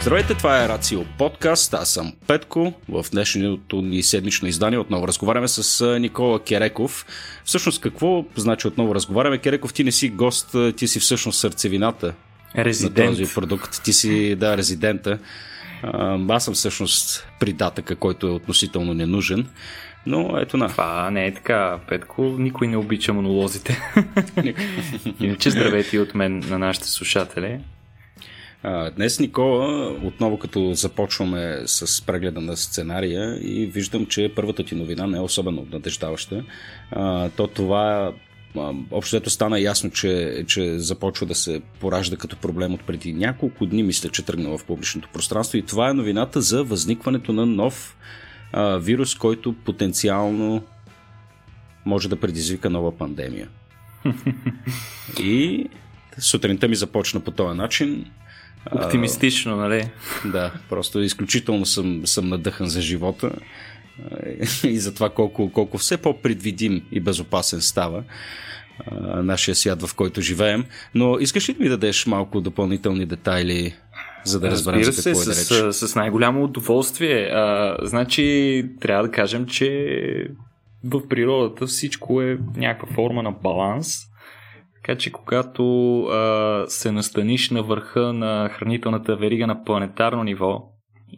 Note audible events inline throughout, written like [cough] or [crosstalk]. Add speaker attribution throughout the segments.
Speaker 1: Здравейте, това е Рацио подкаст. Аз съм Петко. В днешното ни седмично издание отново разговаряме с Никола Кереков. Всъщност какво значи отново разговаряме? Кереков, ти не си гост, ти си всъщност сърцевината
Speaker 2: Резидент.
Speaker 1: на този продукт. Ти си, да, резидента. Аз съм всъщност придатъка, който е относително ненужен. Но ето на.
Speaker 2: Това не е така, Петко. Никой не обича монолозите. [laughs] Иначе здравейте от мен на нашите слушатели.
Speaker 1: Днес, Никола, отново като започваме с прегледа на сценария и виждам, че първата ти новина не е особено надеждаваща. То това общо ето стана ясно, че, че започва да се поражда като проблем от преди няколко дни, мисля, че тръгнала в публичното пространство и това е новината за възникването на нов а, вирус, който потенциално може да предизвика нова пандемия. [laughs] и сутринта ми започна по този начин.
Speaker 2: Оптимистично, нали?
Speaker 1: Да, просто изключително съм, съм надъхан за живота и за това колко, колко все по-предвидим и безопасен става а, нашия свят, в който живеем. Но искаш ли да ми дадеш малко допълнителни детайли, за да разберем
Speaker 2: какво се, е да с, с най-голямо удоволствие. А, значи, трябва да кажем, че в природата всичко е някаква форма на баланс така че когато а, се настаниш на върха на хранителната верига на планетарно ниво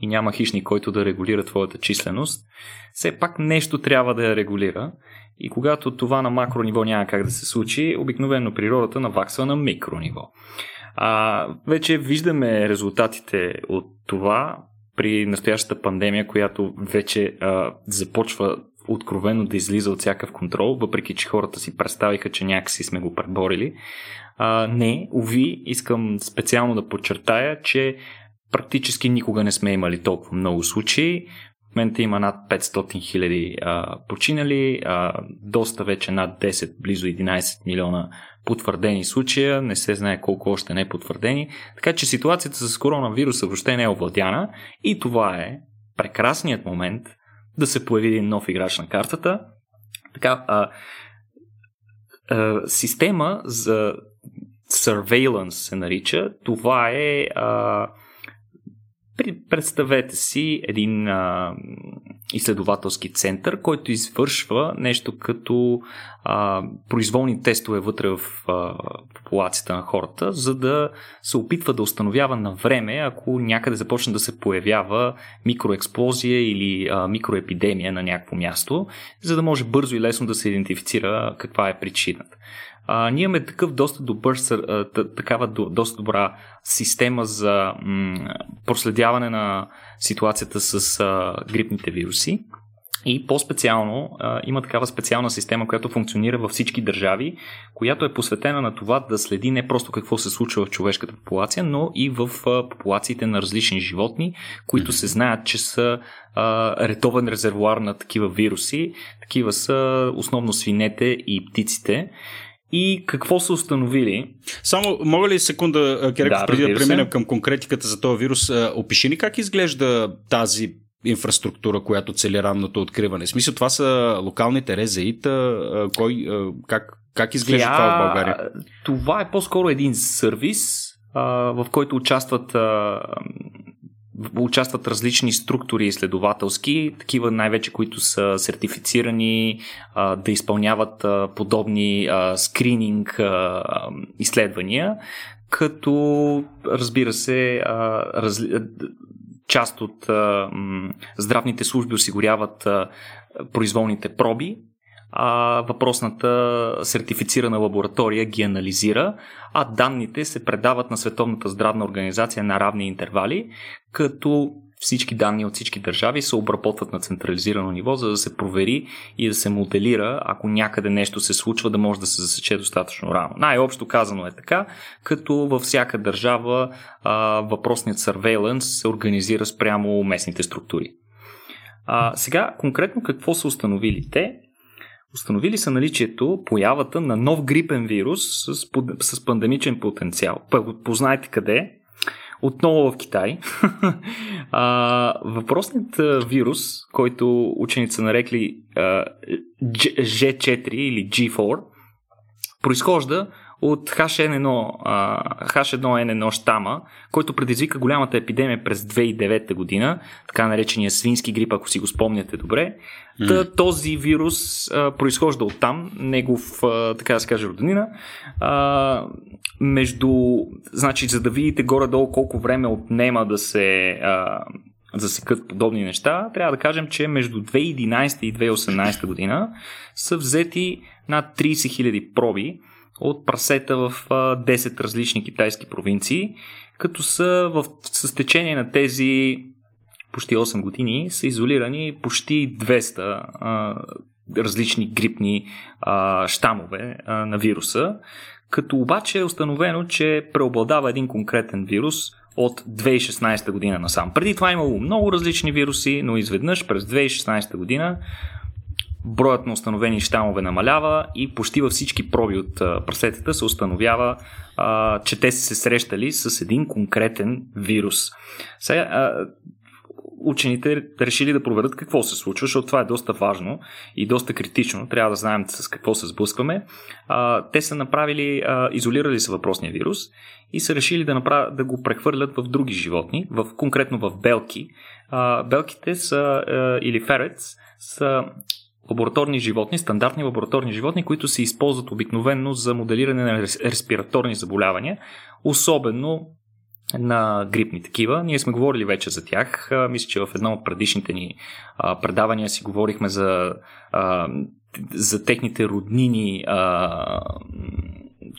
Speaker 2: и няма хищник, който да регулира твоята численост, все пак нещо трябва да я регулира. И когато това на макро ниво няма как да се случи, обикновено природата наваксва на микро ниво. А, вече виждаме резултатите от това при настоящата пандемия, която вече а, започва откровено да излиза от всякакъв контрол, въпреки че хората си представиха, че някакси сме го преборили. А, не, уви, искам специално да подчертая, че практически никога не сме имали толкова много случаи. В момента има над 500 хиляди починали, а, доста вече над 10, близо 11 милиона потвърдени случая, не се знае колко още не е потвърдени. Така че ситуацията с коронавируса въобще не е овладяна и това е прекрасният момент да се появи един нов играч на картата. Така, а, а, система за surveillance се нарича. Това е а, Представете си един а, изследователски център, който извършва нещо като а, произволни тестове вътре в а, популацията на хората, за да се опитва да установява на време, ако някъде започне да се появява микроексплозия или а, микроепидемия на някакво място, за да може бързо и лесно да се идентифицира каква е причината. А, ние имаме такъв доста добър, такава доста добра система за м- проследяване на ситуацията с а, грипните вируси. И по-специално а, има такава специална система, която функционира във всички държави, която е посветена на това да следи не просто какво се случва в човешката популация, но и в а, популациите на различни животни, които се знаят, че са а, редовен резервуар на такива вируси. Такива са основно свинете и птиците и какво са установили.
Speaker 1: Само, мога ли секунда, Кереков, да, преди да преминем към конкретиката за този вирус, опиши ни как изглежда тази инфраструктура, която цели ранното откриване. В смисъл, това са локалните резеита, кой, как, как изглежда Тя, това в България?
Speaker 2: Това е по-скоро един сервис, в който участват участват различни структури изследователски, такива най-вече, които са сертифицирани а, да изпълняват а, подобни а, скрининг а, изследвания, като разбира се а, раз, част от а, здравните служби осигуряват а, произволните проби, а въпросната сертифицирана лаборатория ги анализира, а данните се предават на Световната здравна организация на равни интервали, като всички данни от всички държави се обработват на централизирано ниво, за да се провери и да се моделира, ако някъде нещо се случва, да може да се засече достатъчно рано. Най-общо казано е така, като във всяка държава а, въпросният surveillance се организира спрямо местните структури. А, сега, конкретно какво са установили те? Установили са наличието, появата на нов грипен вирус с, с пандемичен потенциал. Познайте къде. Отново в Китай. [laughs] а, въпросният вирус, който ученици са нарекли а, G4 или G4, произхожда от H1N1, H1N1 щама, който предизвика голямата епидемия през 2009 година, така наречения свински грип, ако си го спомняте добре. Mm. Та, този вирус а, произхожда от там, негов, а, така да се каже, роднина. А, между, значи, за да видите горе-долу колко време отнема да се а, засекат подобни неща, трябва да кажем, че между 2011 и 2018 година са взети над 30 000 проби от прасета в 10 различни китайски провинции, като са в състечение на тези почти 8 години са изолирани почти 200 а, различни грипни а, щамове а, на вируса, като обаче е установено, че преобладава един конкретен вирус от 2016 година насам. Преди това е имало много различни вируси, но изведнъж през 2016 година броят на установени щамове намалява и почти във всички проби от прасетата се установява, а, че те са се срещали с един конкретен вирус. Сега, а, учените решили да проверят какво се случва, защото това е доста важно и доста критично. Трябва да знаем с какво се сблъскваме. А, те са направили, а, изолирали са въпросния вирус и са решили да, направ... да го прехвърлят в други животни, в, конкретно в белки. А, белките са, а, или ферец, са лабораторни животни, стандартни лабораторни животни, които се използват обикновенно за моделиране на респираторни заболявания, особено на грипни такива. Ние сме говорили вече за тях. Мисля, че в едно от предишните ни предавания си говорихме за, за техните роднини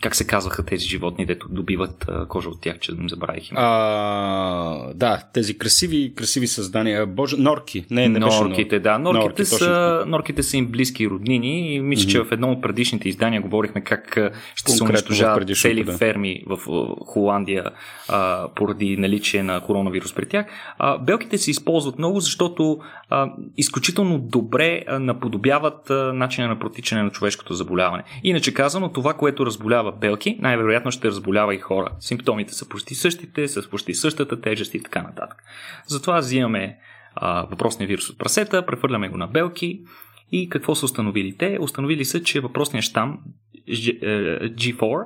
Speaker 2: как се казваха тези животни, дето добиват а, кожа от тях, че да им забравих.
Speaker 1: А, да, тези красиви, красиви създания. Боже, норки. Не, не
Speaker 2: норките, да. Норките, норки, са, норките са им близки роднини и мисля, mm-hmm. че в едно от предишните издания говорихме как ще се унищожават цели да. ферми в Холандия а, поради наличие на коронавирус при тях. А, белките се използват много, защото а, изключително добре а, наподобяват а, начина на протичане на човешкото заболяване. Иначе казано, това, което разболява белки, най-вероятно ще разболява и хора. Симптомите са почти същите, с почти същата тежест и така нататък. Затова взимаме а, въпросния вирус от прасета, прехвърляме го на белки и какво са установили те? Установили са, че въпросният щам G4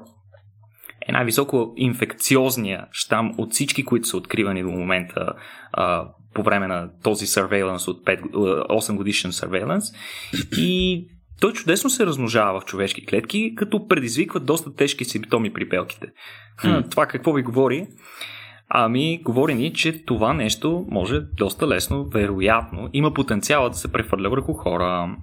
Speaker 2: е най-високо инфекциозния щам от всички, които са откривани до момента а, по време на този surveillance от 5, 8 годишен surveillance и той чудесно се размножава в човешки клетки, като предизвиква доста тежки симптоми при белките. Mm. Това какво ви говори? Ами, говори ни, че това нещо може доста лесно, вероятно, има потенциала да се прехвърля върху хора.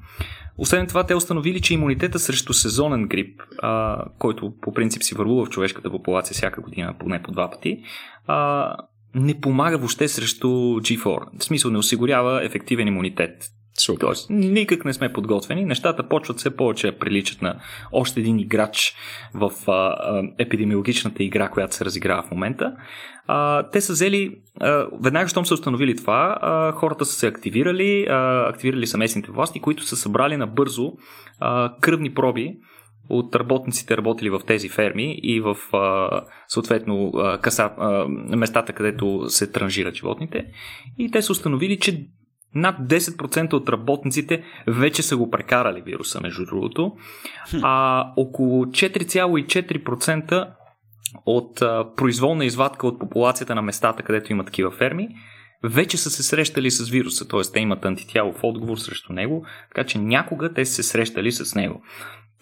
Speaker 2: Освен това, те установили, че имунитета срещу сезонен грип, а, който по принцип си върлува в човешката популация всяка година, поне по два пъти, а, не помага въобще срещу G4. В смисъл не осигурява ефективен имунитет. Супер. Тоест, никак не сме подготвени. Нещата почват все повече приличат на още един играч в а, а, епидемиологичната игра, която се разиграва в момента. А, те са взели, а, веднага щом са установили това, а, хората са се активирали, а, активирали са местните власти, които са събрали набързо а, кръвни проби от работниците работили в тези ферми и в а, съответно а, каса, а, местата, където се транжират животните. И те са установили, че над 10% от работниците вече са го прекарали вируса, между другото, а около 4,4% от а, произволна извадка от популацията на местата, където има такива ферми, вече са се срещали с вируса, т.е. те имат антитяло в отговор срещу него, така че някога те са се срещали с него.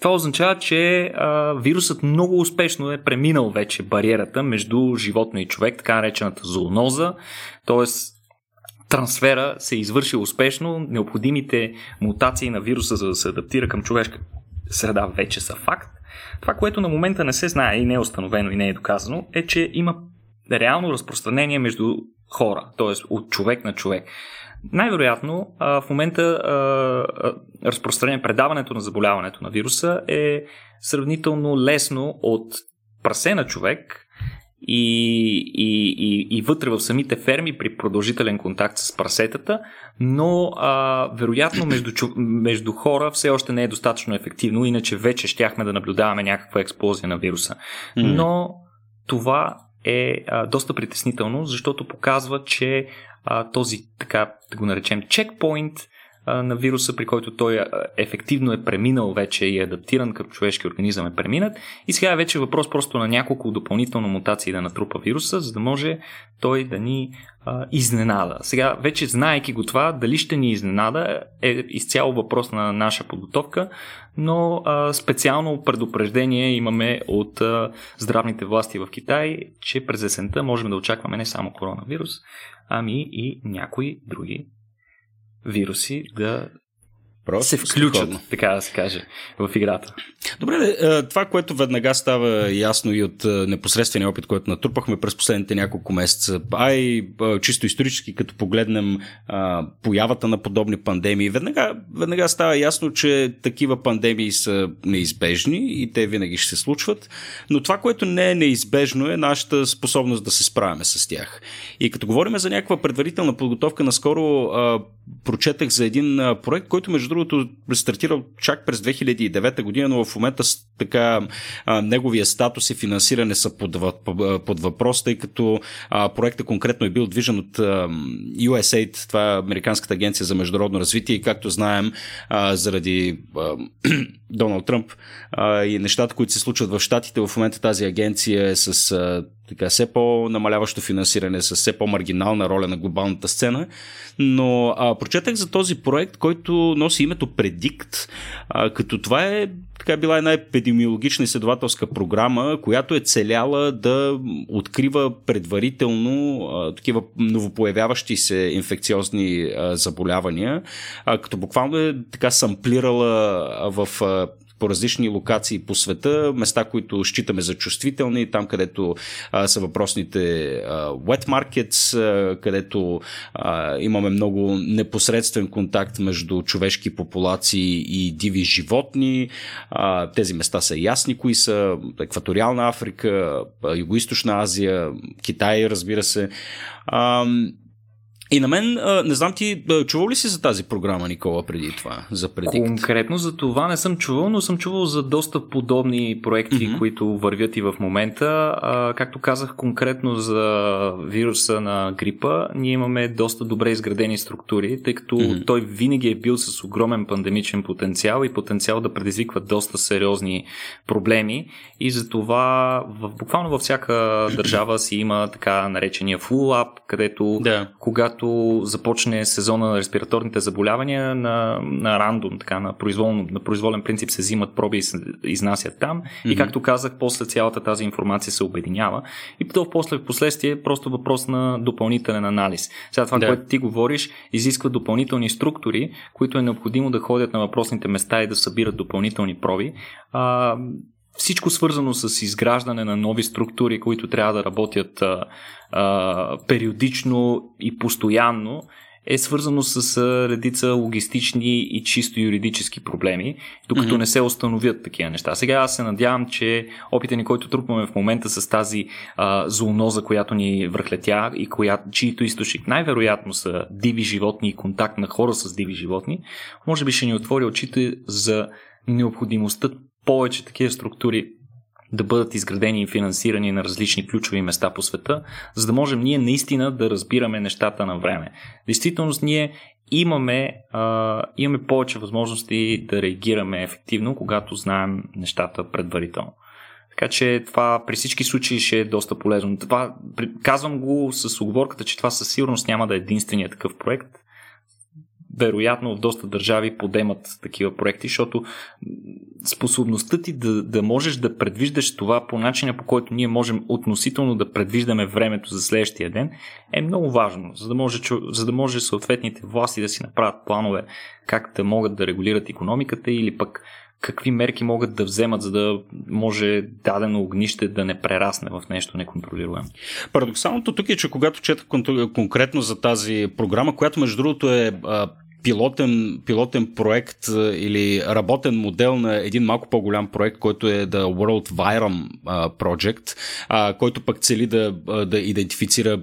Speaker 2: Това означава, че а, вирусът много успешно е преминал вече бариерата между животно и човек, така наречената зооноза, т.е трансфера се извършил успешно, необходимите мутации на вируса, за да се адаптира към човешка среда, вече са факт. Това, което на момента не се знае и не е установено и не е доказано, е, че има реално разпространение между хора, т.е. от човек на човек. Най-вероятно в момента разпространение, предаването на заболяването на вируса е сравнително лесно от прасе на човек и, и, и, и вътре в самите ферми при продължителен контакт с прасетата, но а, вероятно между, между хора все още не е достатъчно ефективно, иначе вече щяхме да наблюдаваме някаква експлозия на вируса. Но това е а, доста притеснително, защото показва, че а, този, така да го наречем, чекпоинт на вируса, при който той ефективно е преминал вече и е адаптиран към човешки организъм е преминат. И сега е вече въпрос просто на няколко допълнително мутации да натрупа вируса, за да може той да ни а, изненада. Сега, вече знаеки го това, дали ще ни изненада е изцяло въпрос на наша подготовка, но а, специално предупреждение имаме от а, здравните власти в Китай, че през есента можем да очакваме не само коронавирус, ами и някои други вируси да Просто се включат, сходно. така да се каже, в играта.
Speaker 1: Добре, това, което веднага става ясно и от непосредствения опит, който натрупахме през последните няколко месеца, а и чисто исторически, като погледнем появата на подобни пандемии, веднага, веднага става ясно, че такива пандемии са неизбежни и те винаги ще се случват, но това, което не е неизбежно е нашата способност да се справяме с тях. И като говорим за някаква предварителна подготовка, наскоро прочетах за един проект, който между другото стартирал чак през 2009 година, но в момента така неговия статус и финансиране са под, под въпрос, тъй като проектът конкретно е бил движен от USAID, това е Американската агенция за международно развитие и както знаем заради [clears throat] Доналд Тръмп и нещата, които се случват в Штатите, в момента тази агенция е с така, все по-намаляващо финансиране, с все по-маргинална роля на глобалната сцена. Но а, прочетах за този проект, който носи името Predict, а, като това е така била една епидемиологична изследователска програма, която е целяла да открива предварително а, такива новопоявяващи се инфекциозни а, заболявания, а, като буквално е така самплирала в а, по различни локации по света, места, които считаме за чувствителни, там където а, са въпросните а, wet markets, а, където а, имаме много непосредствен контакт между човешки популации и диви животни. А, тези места са ясни, кои са Екваториална Африка, Юго-Источна Азия, Китай, разбира се. А, и на мен, не знам ти, чувал ли си за тази програма, Никола, преди това? За предикт?
Speaker 2: Конкретно за това не съм чувал, но съм чувал за доста подобни проекти, mm-hmm. които вървят и в момента. А, както казах конкретно за вируса на грипа, ние имаме доста добре изградени структури, тъй като mm-hmm. той винаги е бил с огромен пандемичен потенциал и потенциал да предизвиква доста сериозни проблеми. И затова в, буквално във всяка [clears throat] държава си има така наречения full up, където да. когато когато започне сезона на респираторните заболявания на, на рандом, така, на, произволно, на произволен принцип се взимат проби и се изнасят там. Mm-hmm. И както казах, после цялата тази информация се обединява. И то после в последствие е просто въпрос на допълнителен анализ. Сега това, да. което ти говориш, изисква допълнителни структури, които е необходимо да ходят на въпросните места и да събират допълнителни проби. А, всичко свързано с изграждане на нови структури, които трябва да работят а, а, периодично и постоянно, е свързано с а, редица логистични и чисто юридически проблеми, докато mm-hmm. не се установят такива неща. Сега аз се надявам, че опита ни, който трупваме в момента с тази а, зооноза, която ни връхлетя и коя, чието източник най-вероятно са диви животни и контакт на хора с диви животни, може би ще ни отвори очите за необходимостта повече такива структури да бъдат изградени и финансирани на различни ключови места по света, за да можем ние наистина да разбираме нещата на време. Действително, ние имаме, а, имаме повече възможности да реагираме ефективно, когато знаем нещата предварително. Така че това при всички случаи ще е доста полезно. Това, казвам го с оговорката, че това със сигурност няма да е единственият такъв проект вероятно в доста държави подемат такива проекти, защото способността ти да, да можеш да предвиждаш това по начина по който ние можем относително да предвиждаме времето за следващия ден е много важно, за да може, за да може съответните власти да си направят планове как да могат да регулират економиката или пък какви мерки могат да вземат, за да може дадено огнище да не прерасне в нещо неконтролируемо.
Speaker 1: Парадоксалното тук е, че когато четах конкретно за тази програма, която между другото е пилотен, пилотен проект или работен модел на един малко по-голям проект, който е The World Virum Project, който пък цели да, да идентифицира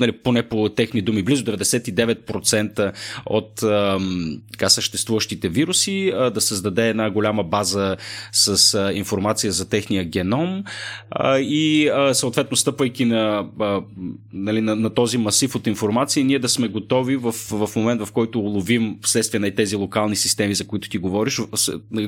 Speaker 1: нали, поне по техни думи, близо 99% от а, така съществуващите вируси, а, да създаде една голяма база с а, информация за техния геном а, и а, съответно стъпайки на, а, нали, на, на този масив от информация, ние да сме готови в, в момент, в който уловим вследствие на тези локални системи, за които ти говориш,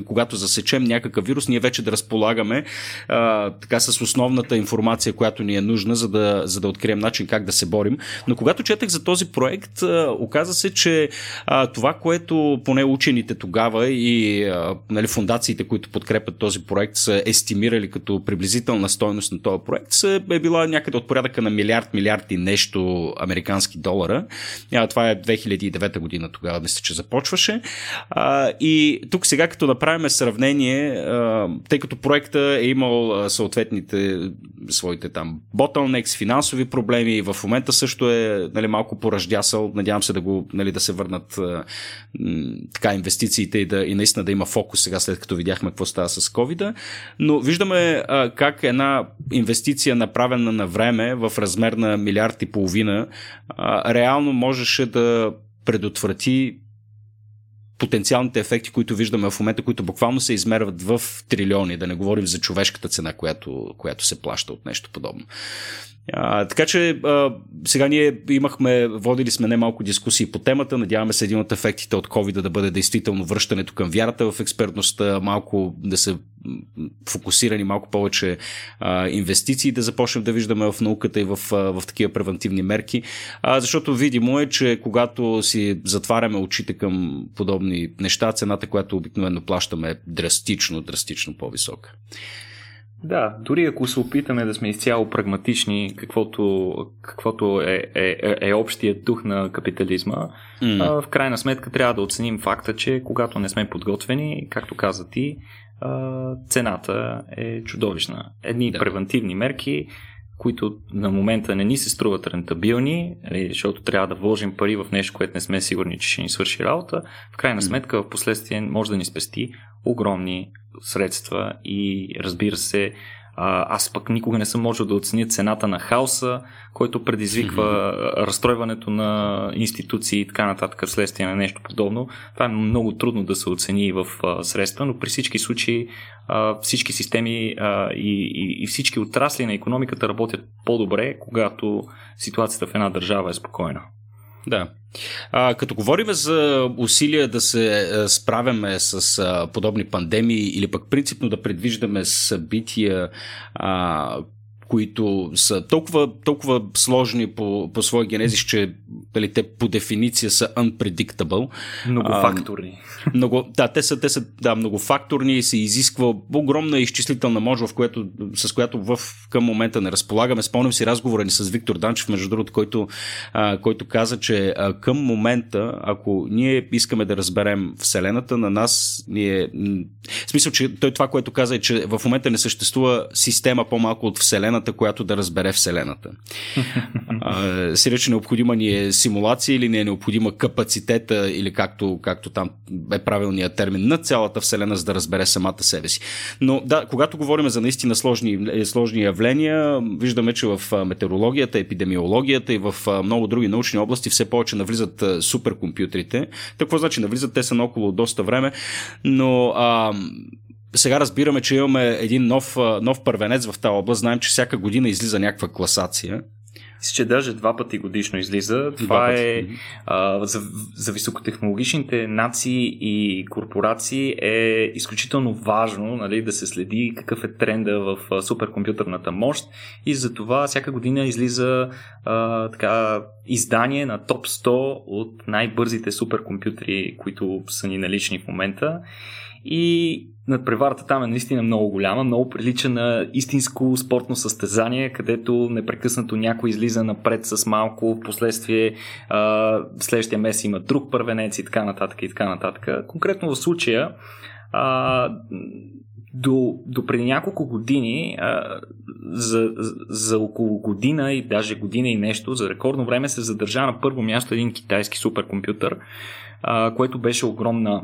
Speaker 1: когато засечем някакъв вирус, ние вече да разполагаме а, така с основната информация, която ни е нужна, за да, за да открием начин как да се борим. Но когато четах за този проект, оказа се, че това, което поне учените тогава и нали, фундациите, които подкрепят този проект, са естимирали като приблизителна стойност на този проект, е била някъде от порядъка на милиард, милиард и нещо американски долара. Това е 2009 година тогава, мисля, че започваше. И тук сега, като направим сравнение, тъй като проекта е имал съответните своите там bottlenecks, финансови проблеми и в момента също е нали, малко поръждясал. Надявам се да го нали, да се върнат така инвестициите и, да, и наистина да има фокус сега след като видяхме какво става с covid Но виждаме а, как една инвестиция направена на време в размер на милиард и половина а, реално можеше да предотврати потенциалните ефекти, които виждаме в момента, които буквално се измерват в трилиони, да не говорим за човешката цена, която, която се плаща от нещо подобно. А, така че а, сега ние имахме, водили сме немалко дискусии по темата. Надяваме се един от ефектите от COVID да бъде действително връщането към вярата в експертността, малко да се фокусирани малко повече а, инвестиции да започнем да виждаме в науката и в, а, в такива превентивни мерки. А, защото видимо е, че когато си затваряме очите към подобни неща, цената, която обикновено плащаме е драстично, драстично по-висока.
Speaker 2: Да, дори ако се опитаме да сме изцяло прагматични, каквото, каквото е, е, е, е общият дух на капитализма, mm. а, в крайна сметка трябва да оценим факта, че когато не сме подготвени, както каза ти, а, цената е чудовищна. Едни да. превентивни мерки, които на момента не ни се струват рентабилни, нали, защото трябва да вложим пари в нещо, което не сме сигурни, че ще ни свърши работа, в крайна сметка в последствие може да ни спести огромни средства и разбира се, аз пък никога не съм можел да оценя цената на хаоса, който предизвиква разстройването на институции и така нататък вследствие на нещо подобно. Това е много трудно да се оцени в средства, но при всички случаи всички системи и, и, и всички отрасли на економиката работят по-добре, когато ситуацията в една държава е спокойна.
Speaker 1: Да. А, като говорим за усилия да се справяме с а, подобни пандемии или пък принципно да предвиждаме събития, а, които са толкова, толкова сложни по, по своя генезис, че дали, те по дефиниция са unpredictable.
Speaker 2: Многофакторни.
Speaker 1: А, много, да, те са, те са да, многофакторни и се изисква огромна изчислителна мощ, в което, с която в, към момента не разполагаме. Спомням си разговора ни с Виктор Данчев, между другото, който, а, който каза, че а, към момента, ако ние искаме да разберем Вселената, на нас ние... В смисъл, че той това, което каза е, че в момента не съществува система по-малко от Вселената, която да разбере Вселената. [laughs] а, си рече, необходима ни е симулация или не е необходима капацитета или както, както там е правилният термин на цялата Вселена, за да разбере самата себе си. Но да, когато говорим за наистина сложни, сложни явления, виждаме, че в метеорологията, епидемиологията и в много други научни области все повече навлизат суперкомпютрите. Какво значи навлизат? Те са на около доста време, но а, сега разбираме, че имаме един нов, нов първенец в тази област. Знаем, че всяка година излиза някаква класация.
Speaker 2: Мисля, че даже два пъти годишно излиза. Това е а, за, за високотехнологичните нации и корпорации е изключително важно нали, да се следи какъв е тренда в суперкомпютърната мощ и за това всяка година излиза а, така, издание на топ 100 от най-бързите суперкомпютри, които са ни налични в момента. И надпреварата там е наистина много голяма, много прилича на истинско спортно състезание, където непрекъснато някой излиза напред с малко, в последствие а, следващия месец има друг първенец и така нататък и така нататък. Конкретно в случая а, до, до преди няколко години, а, за, за около година и даже година и нещо, за рекордно време се задържа на първо място един китайски суперкомпютър, а, което беше огромна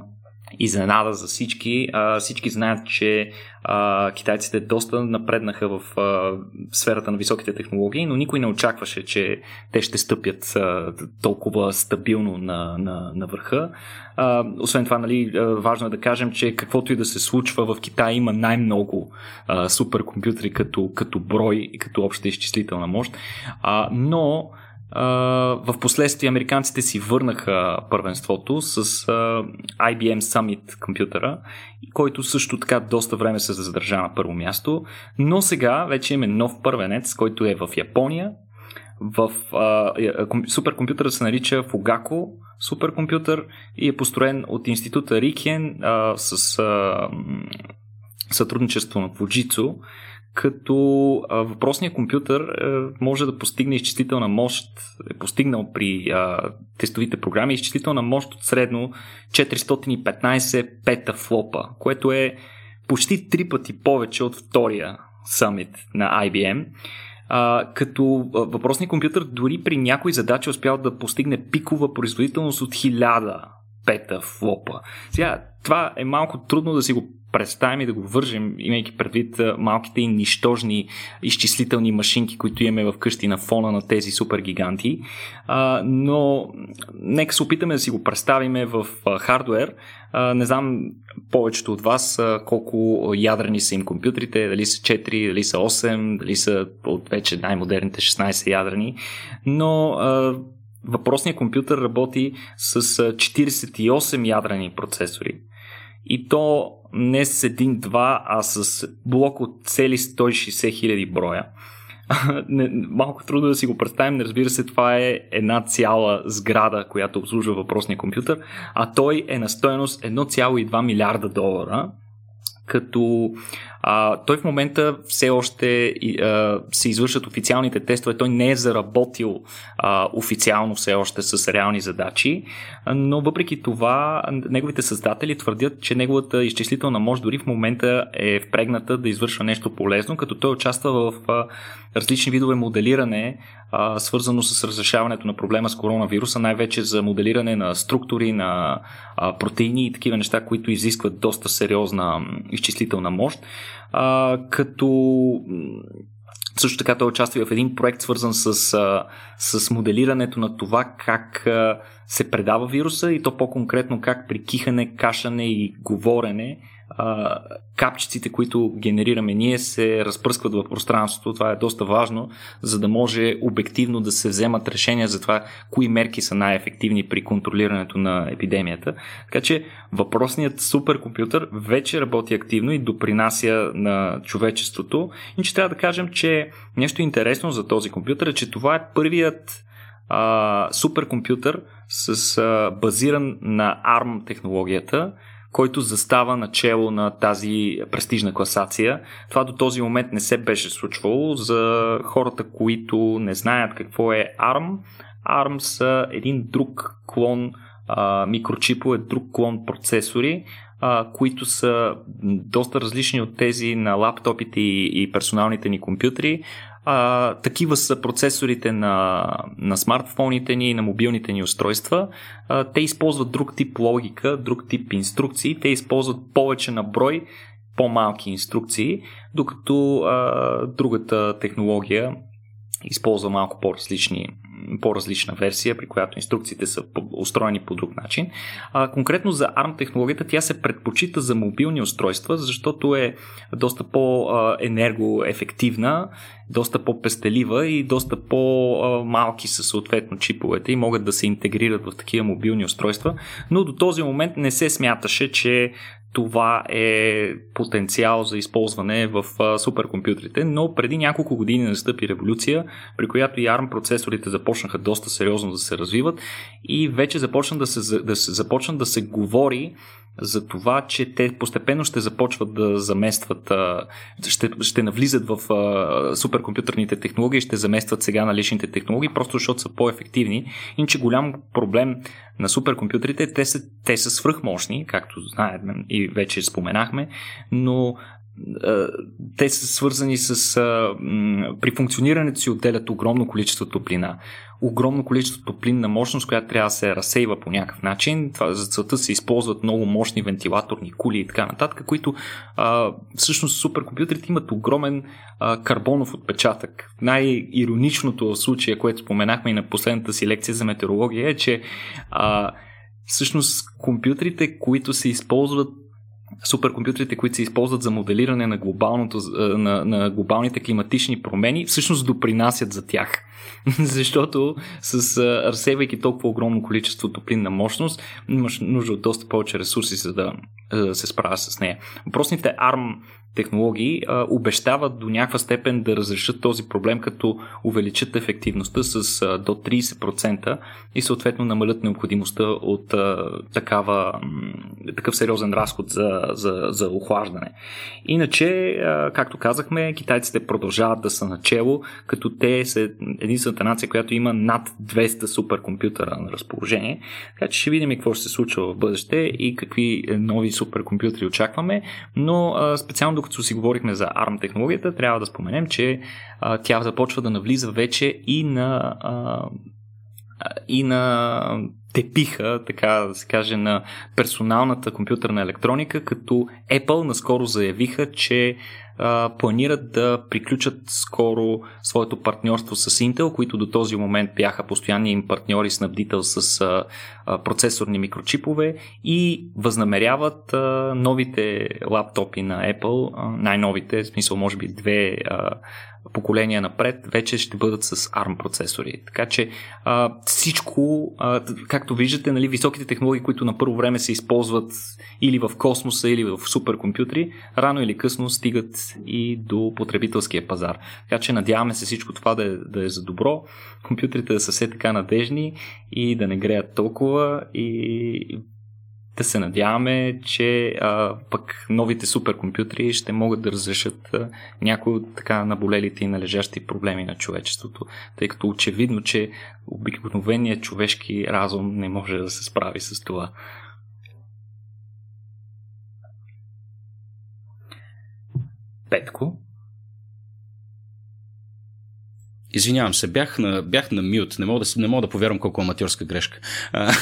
Speaker 2: изненада за всички. А, всички знаят, че а, китайците доста напреднаха в а, сферата на високите технологии, но никой не очакваше, че те ще стъпят а, толкова стабилно на, на, на върха. А, освен това, нали, важно е да кажем, че каквото и да се случва в Китай има най-много а, суперкомпютри като, като брой и като обща изчислителна мощ. А, но в последствие американците си върнаха първенството с IBM Summit компютъра, който също така доста време се задържа на първо място, но сега вече имаме нов първенец, който е в Япония. В суперкомпютъра се нарича Fugaku суперкомпютър и е построен от института Рикен с сътрудничество на Fujitsu като а, въпросният компютър а, може да постигне изчислителна мощ, е постигнал при а, тестовите програми изчислителна мощ от средно 415 петафлопа, което е почти три пъти повече от втория самит на IBM. А, като въпросният компютър дори при някои задачи успял да постигне пикова производителност от 1000 петафлопа. Сега, това е малко трудно да си го представим и да го вържем, имайки предвид малките и нищожни изчислителни машинки, които имаме в къщи на фона на тези супергиганти. Но нека се опитаме да си го представиме в хардвер. Не знам повечето от вас колко ядрени са им компютрите, дали са 4, дали са 8, дали са от вече най-модерните 16 ядрени, но въпросният компютър работи с 48 ядрени процесори. И то не с един-два, а с блок от цели 160 хиляди броя. [laughs] малко трудно да си го представим, разбира се, това е една цяла сграда, която обслужва въпросния компютър, а той е на стоеност 1,2 милиарда долара, като а, той в момента все още а, се извършат официалните тестове. Той не е заработил а, официално все още с реални задачи, но въпреки това неговите създатели твърдят, че неговата изчислителна мощ дори в момента е впрегната да извършва нещо полезно, като той участва в а, различни видове моделиране, свързано с разрешаването на проблема с коронавируса, най-вече за моделиране на структури, на протеини и такива неща, които изискват доста сериозна изчислителна мощ. Като също така той участва в един проект, свързан с, с моделирането на това как се предава вируса и то по-конкретно как при кихане, кашане и говорене капчиците, които генерираме ние, се разпръскват в пространството. Това е доста важно, за да може обективно да се вземат решения за това, кои мерки са най-ефективни при контролирането на епидемията. Така че въпросният суперкомпютър вече работи активно и допринася на човечеството. И че трябва да кажем, че нещо интересно за този компютър е, че това е първият а, суперкомпютър с а, базиран на ARM технологията, който застава начало на тази престижна класация. Това до този момент не се беше случвало. За хората, които не знаят какво е ARM, ARM са един друг клон а, микрочипове, друг клон процесори, а, които са доста различни от тези на лаптопите и, и персоналните ни компютри. А, такива са процесорите на, на смартфоните ни и на мобилните ни устройства. А, те използват друг тип логика, друг тип инструкции. Те използват повече на брой по-малки инструкции, докато а, другата технология използва малко по-различни по-различна версия, при която инструкциите са устроени по друг начин. А, конкретно за ARM технологията тя се предпочита за мобилни устройства, защото е доста по-енергоефективна, доста по-пестелива и доста по-малки са съответно чиповете и могат да се интегрират в такива мобилни устройства, но до този момент не се смяташе, че това е потенциал за използване в суперкомпютрите, но преди няколко години настъпи революция, при която и ARM процесорите започнаха доста сериозно да се развиват и вече започна да се, да се, започна да се говори за това, че те постепенно ще започват да заместват, ще, ще навлизат в суперкомпютърните технологии, ще заместват сега наличните технологии, просто защото са по-ефективни. Иначе голям проблем на суперкомпютрите, те са, те са свръхмощни, както знаем и вече споменахме, но те са свързани с. А, при функционирането си отделят огромно количество топлина. Огромно количество топлинна мощност, която трябва да се разсейва по някакъв начин. Това, за целта се използват много мощни вентилаторни кули и така нататък, които а, всъщност суперкомпютрите имат огромен а, карбонов отпечатък. Най-ироничното в случая, което споменахме и на последната си лекция за метеорология е, че а, всъщност компютрите, които се използват суперкомпютрите, които се използват за моделиране на, глобалното, на, на глобалните климатични промени, всъщност допринасят за тях. [laughs] Защото с разсейвайки толкова огромно количество топлинна мощност, имаш нужда от доста повече ресурси, за да, да се справя с нея. Въпросните ARM технологии обещават до някаква степен да разрешат този проблем, като увеличат ефективността с до 30% и съответно намалят необходимостта от такава, такъв сериозен разход за, за, за охлаждане. Иначе, както казахме, китайците продължават да са начело, като те са единствената нация, която има над 200 суперкомпютъра на разположение. Така че ще видим какво ще се случва в бъдеще и какви нови суперкомпютри очакваме, но а, специално докато си говорихме за ARM технологията, трябва да споменем, че а, тя започва да навлиза вече и на а, и на тепиха, така да се каже, на персоналната компютърна електроника, като Apple наскоро заявиха, че а, планират да приключат скоро своето партньорство с Intel, които до този момент бяха постоянни им партньори снабдител с а, процесорни микрочипове и възнамеряват новите лаптопи на Apple, най-новите, в смисъл може би две поколения напред, вече ще бъдат с ARM процесори. Така че всичко, както виждате, нали, високите технологии, които на първо време се използват или в космоса, или в суперкомпютри, рано или късно стигат и до потребителския пазар. Така че надяваме се всичко това да е, да е за добро, компютрите да са все така надежни и да не греят толкова и да се надяваме, че а, пък новите суперкомпютри ще могат да разрешат някои от така наболелите и належащи проблеми на човечеството, тъй като очевидно, че обикновеният човешки разум не може да се справи с това. Петко,
Speaker 1: Извинявам се, бях на, бях на мют, не мога, да, не мога да повярвам колко аматьорска грешка. А,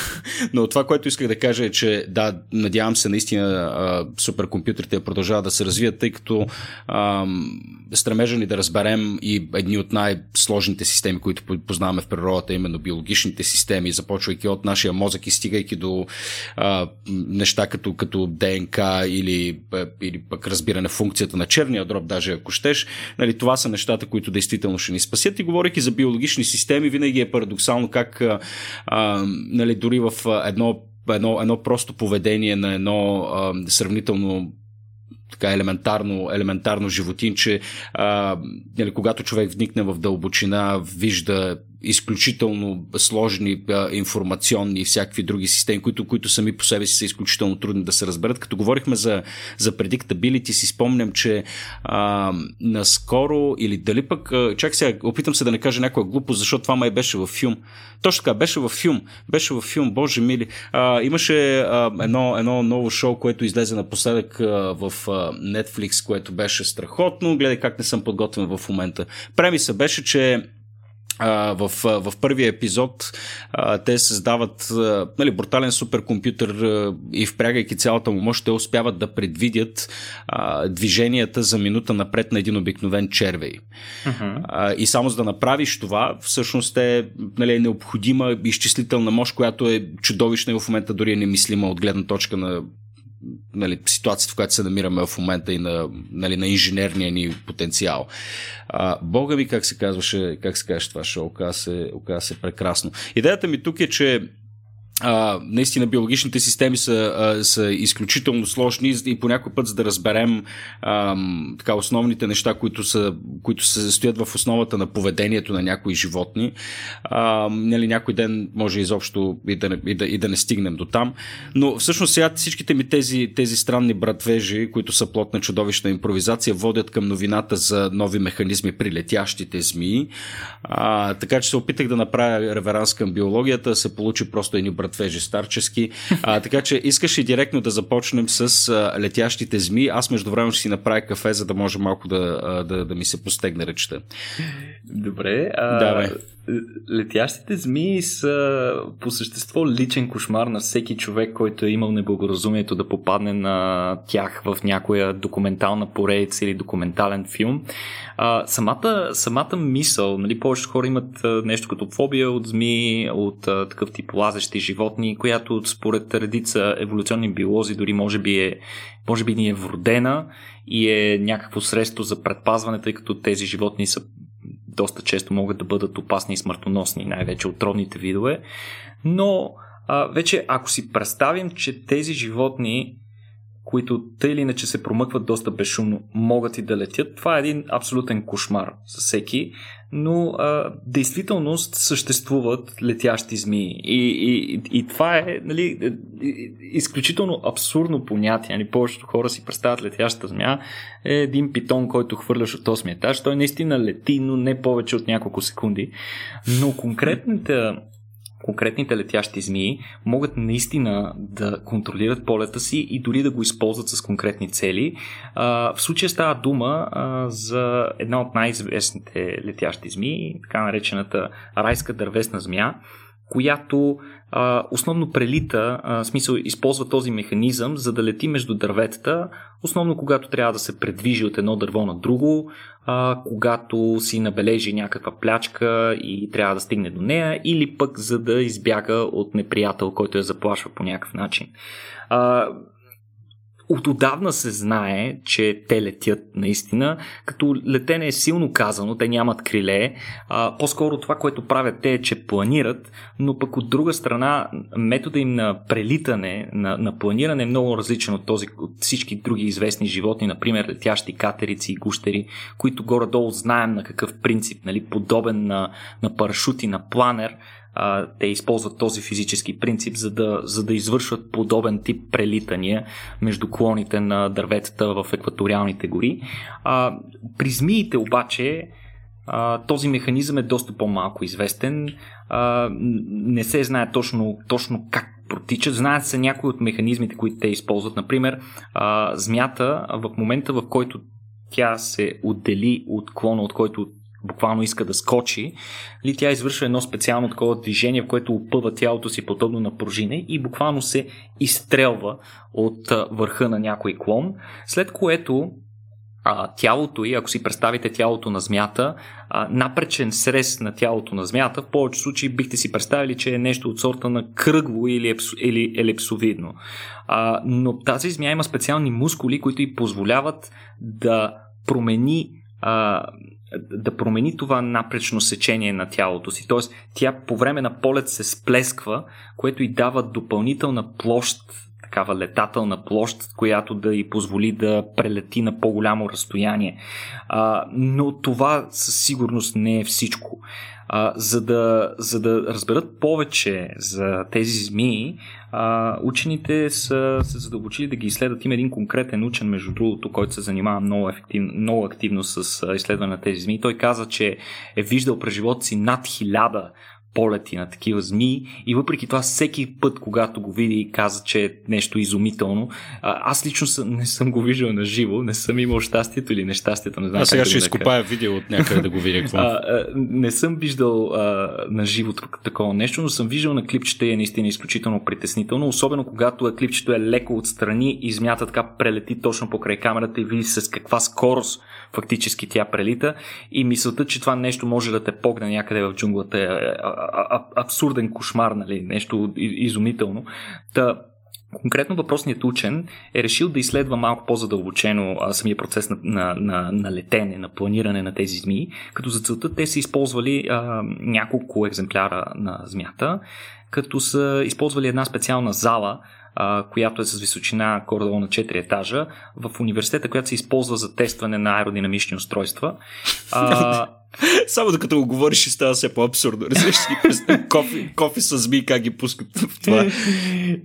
Speaker 1: но това, което исках да кажа е, че да, надявам се наистина а, суперкомпютрите продължават да се развият, тъй като а, стремежа ни да разберем и едни от най-сложните системи, които познаваме в природата, именно биологичните системи, започвайки от нашия мозък и стигайки до а, неща като, като ДНК или, или пък разбиране функцията на черния дроб, даже ако щеш, нали, това са нещата, които действително ще ни спасят и говоряки за биологични системи, винаги е парадоксално как а, нали, дори в едно, едно, едно просто поведение на едно а, сравнително така елементарно, елементарно животинче, а, нали, когато човек вникне в дълбочина, вижда изключително сложни а, информационни и всякакви други системи, които, които сами по себе си са изключително трудни да се разберат. Като говорихме за, за predictability, си спомням, че а, наскоро или дали пък, а, чак сега, опитам се да не кажа някоя глупост, защото това май беше във филм. Точно така, беше във филм. Беше във филм, боже мили. А, имаше а, едно, едно ново шоу, което излезе напоследък а, в а, Netflix, което беше страхотно. Гледай как не съм подготвен в момента. Премиса беше, че в, в първия епизод а, те създават а, нали, брутален суперкомпютър а, и впрягайки цялата му мощ, те успяват да предвидят а, движенията за минута напред на един обикновен червей. Uh-huh. А, и само за да направиш това, всъщност е, нали, е необходима изчислителна мощ, която е чудовищна и в момента дори е немислима от гледна точка на нали, ситуацията, в която се намираме в момента и на, нали, на инженерния ни потенциал. А, Бога ми, как се казваше, как се казваше това шоу, оказа се, се прекрасно. Идеята ми тук е, че а, наистина биологичните системи са, а, са изключително сложни и по някой път, за да разберем а, така, основните неща, които, са, които се стоят в основата на поведението на някои животни, а, нали, някой ден може изобщо и да, и, да, и да не стигнем до там. Но всъщност сега всичките ми тези, тези странни братвежи, които са плод на чудовищна импровизация, водят към новината за нови механизми при летящите змии. А, така че се опитах да направя реверанс към биологията, се получи просто едни мъртвежи старчески. А, така че искаш и директно да започнем с а, летящите зми. Аз между време ще си направя кафе, за да може малко да, а, да, да ми се постегне речта.
Speaker 2: Добре. А... Давай летящите змии са по същество личен кошмар на всеки човек, който е имал неблагоразумието да попадне на тях в някоя документална поредица или документален филм. А, самата, самата мисъл, нали, повечето хора имат нещо като фобия от змии, от а, такъв тип лазещи животни, която според редица еволюционни биолози дори може би е може би ни е вродена и е някакво средство за предпазване, тъй като тези животни са доста често могат да бъдат опасни и смъртоносни, най-вече отровните видове. Но а, вече ако си представим, че тези животни, които тъй или иначе се промъкват доста безшумно, могат и да летят, това е един абсолютен кошмар за всеки но а, действителност съществуват летящи змии. И, и, и това е нали, е, изключително абсурдно понятие. Нали, повечето хора си представят летящата змия е един питон, който хвърляш от 8 етаж. Той наистина лети, но не повече от няколко секунди. Но конкретната конкретните летящи змии могат наистина да контролират полета си и дори да го използват с конкретни цели. В случая става дума за една от най-известните летящи змии, така наречената райска дървесна змия, която а, основно прелита, а, смисъл използва този механизъм, за да лети между дърветата, основно когато трябва да се предвижи от едно дърво на друго, а, когато си набележи някаква плячка и трябва да стигне до нея, или пък за да избяга от неприятел, който я заплашва по някакъв начин. А, от отдавна се знае, че те летят наистина, като летене е силно казано, те нямат криле. А, по-скоро това, което правят те е, че планират, но пък от друга страна метода им на прелитане, на, на планиране е много различен от този, от всички други известни животни, например летящи катерици и гущери, които горе-долу знаем на какъв принцип, нали, подобен на, на парашути, на планер, а, те използват този физически принцип, за да, за да извършват подобен тип прелитания между клоните на дърветата в екваториалните гори. А, при змиите обаче а, този механизъм е доста по-малко известен. А, не се знае точно, точно как протичат. Знаят се някои от механизмите, които те използват. Например, а, змята в момента, в който тя се отдели от клона, от който буквално иска да скочи, ли тя извършва едно специално такова движение, в което опъва тялото си подобно на пружина и буквално се изстрелва от върха на някой клон, след което а, тялото и, ако си представите тялото на змята, а, напречен срез на тялото на змята, в повече случаи бихте си представили, че е нещо от сорта на кръгло или, епс, или елепсовидно. А, но тази змия има специални мускули, които й позволяват да промени а, да промени това напречно сечение на тялото си. Тоест, тя по време на полет се сплесква, което и дава допълнителна площ, такава летателна площ, която да й позволи да прелети на по-голямо разстояние. А, но това със сигурност не е всичко. А, за, да, за да разберат повече за тези змии, а, учените са се задълбочили да ги изследват. Има един конкретен учен, между другото, който се занимава много, ефективно, много активно с изследване на тези змии. Той каза, че е виждал през живота си над хиляда полети на такива змии и въпреки това всеки път, когато го види и каза, че е нещо изумително, аз лично съм, не съм го виждал на живо, не съм имал щастието или нещастието, не знам.
Speaker 1: Аз сега ще изкопая видео от някъде да го видя. Какво. [laughs] А,
Speaker 2: а, не съм виждал а, на живо такова нещо, но съм виждал на клипчета и е наистина изключително притеснително, особено когато е клипчето е леко отстрани и змята така прелети точно покрай камерата и види с каква скорост фактически тя прелита и мисълта, че това нещо може да те погне някъде в джунглата е абсурден кошмар, нали? нещо изумително. Та, Конкретно въпросният учен е решил да изследва малко по-задълбочено а, самия процес на, на, на, на летене, на планиране на тези змии, като за целта те са използвали а, няколко екземпляра на змята, като са използвали една специална зала, която е с височина горе на 4 етажа, в университета, която се използва за тестване на аеродинамични устройства. А, [laughs]
Speaker 1: Само докато го говориш, и става все по-абсурдно. Разбираш си кофи, кофи с змии, как ги пускат в това.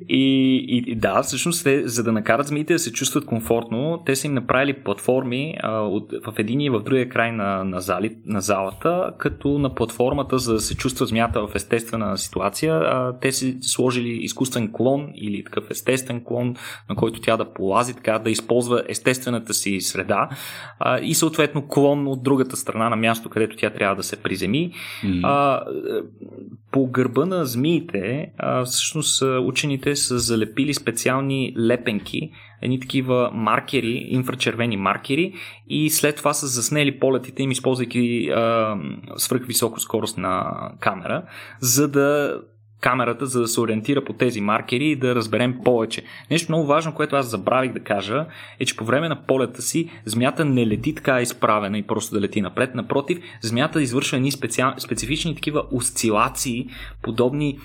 Speaker 2: И, и да, всъщност, те, за да накарат змиите да се чувстват комфортно, те са им направили платформи а, от, в един и в другия край на, на, зали, на залата, като на платформата, за да се чувства змията в естествена ситуация, а, те си сложили изкуствен клон или такъв естествен клон, на който тя да полази, така да използва естествената си среда а, и съответно клон от другата страна на място, където тя трябва да се приземи. Mm-hmm. А, по гърба на змиите, а, всъщност учените са залепили специални лепенки, едни такива маркери, инфрачервени маркери и след това са заснели полетите им, използвайки свръхвисокоскоростна камера, за да камерата, за да се ориентира по тези маркери и да разберем повече. Нещо много важно, което аз забравих да кажа, е, че по време на полета си змята не лети така изправена и просто да лети напред. Напротив, змята извършва едни специал... специфични такива осцилации, подобни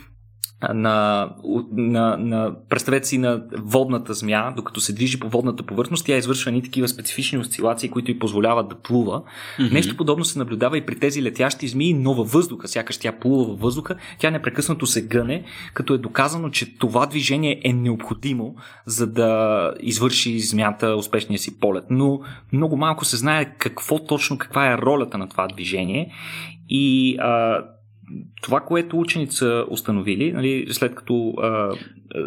Speaker 2: на, на, на, представете си на водната змия, докато се движи по водната повърхност, тя извършва ни такива специфични осцилации, които й позволяват да плува. Mm-hmm. Нещо подобно се наблюдава и при тези летящи змии, но във въздуха, сякаш тя плува във въздуха, тя непрекъснато се гъне, като е доказано, че това движение е необходимо, за да извърши змията успешния си полет. Но много малко се знае какво точно, каква е ролята на това движение. И а, това, което учените са установили, нали, след като а,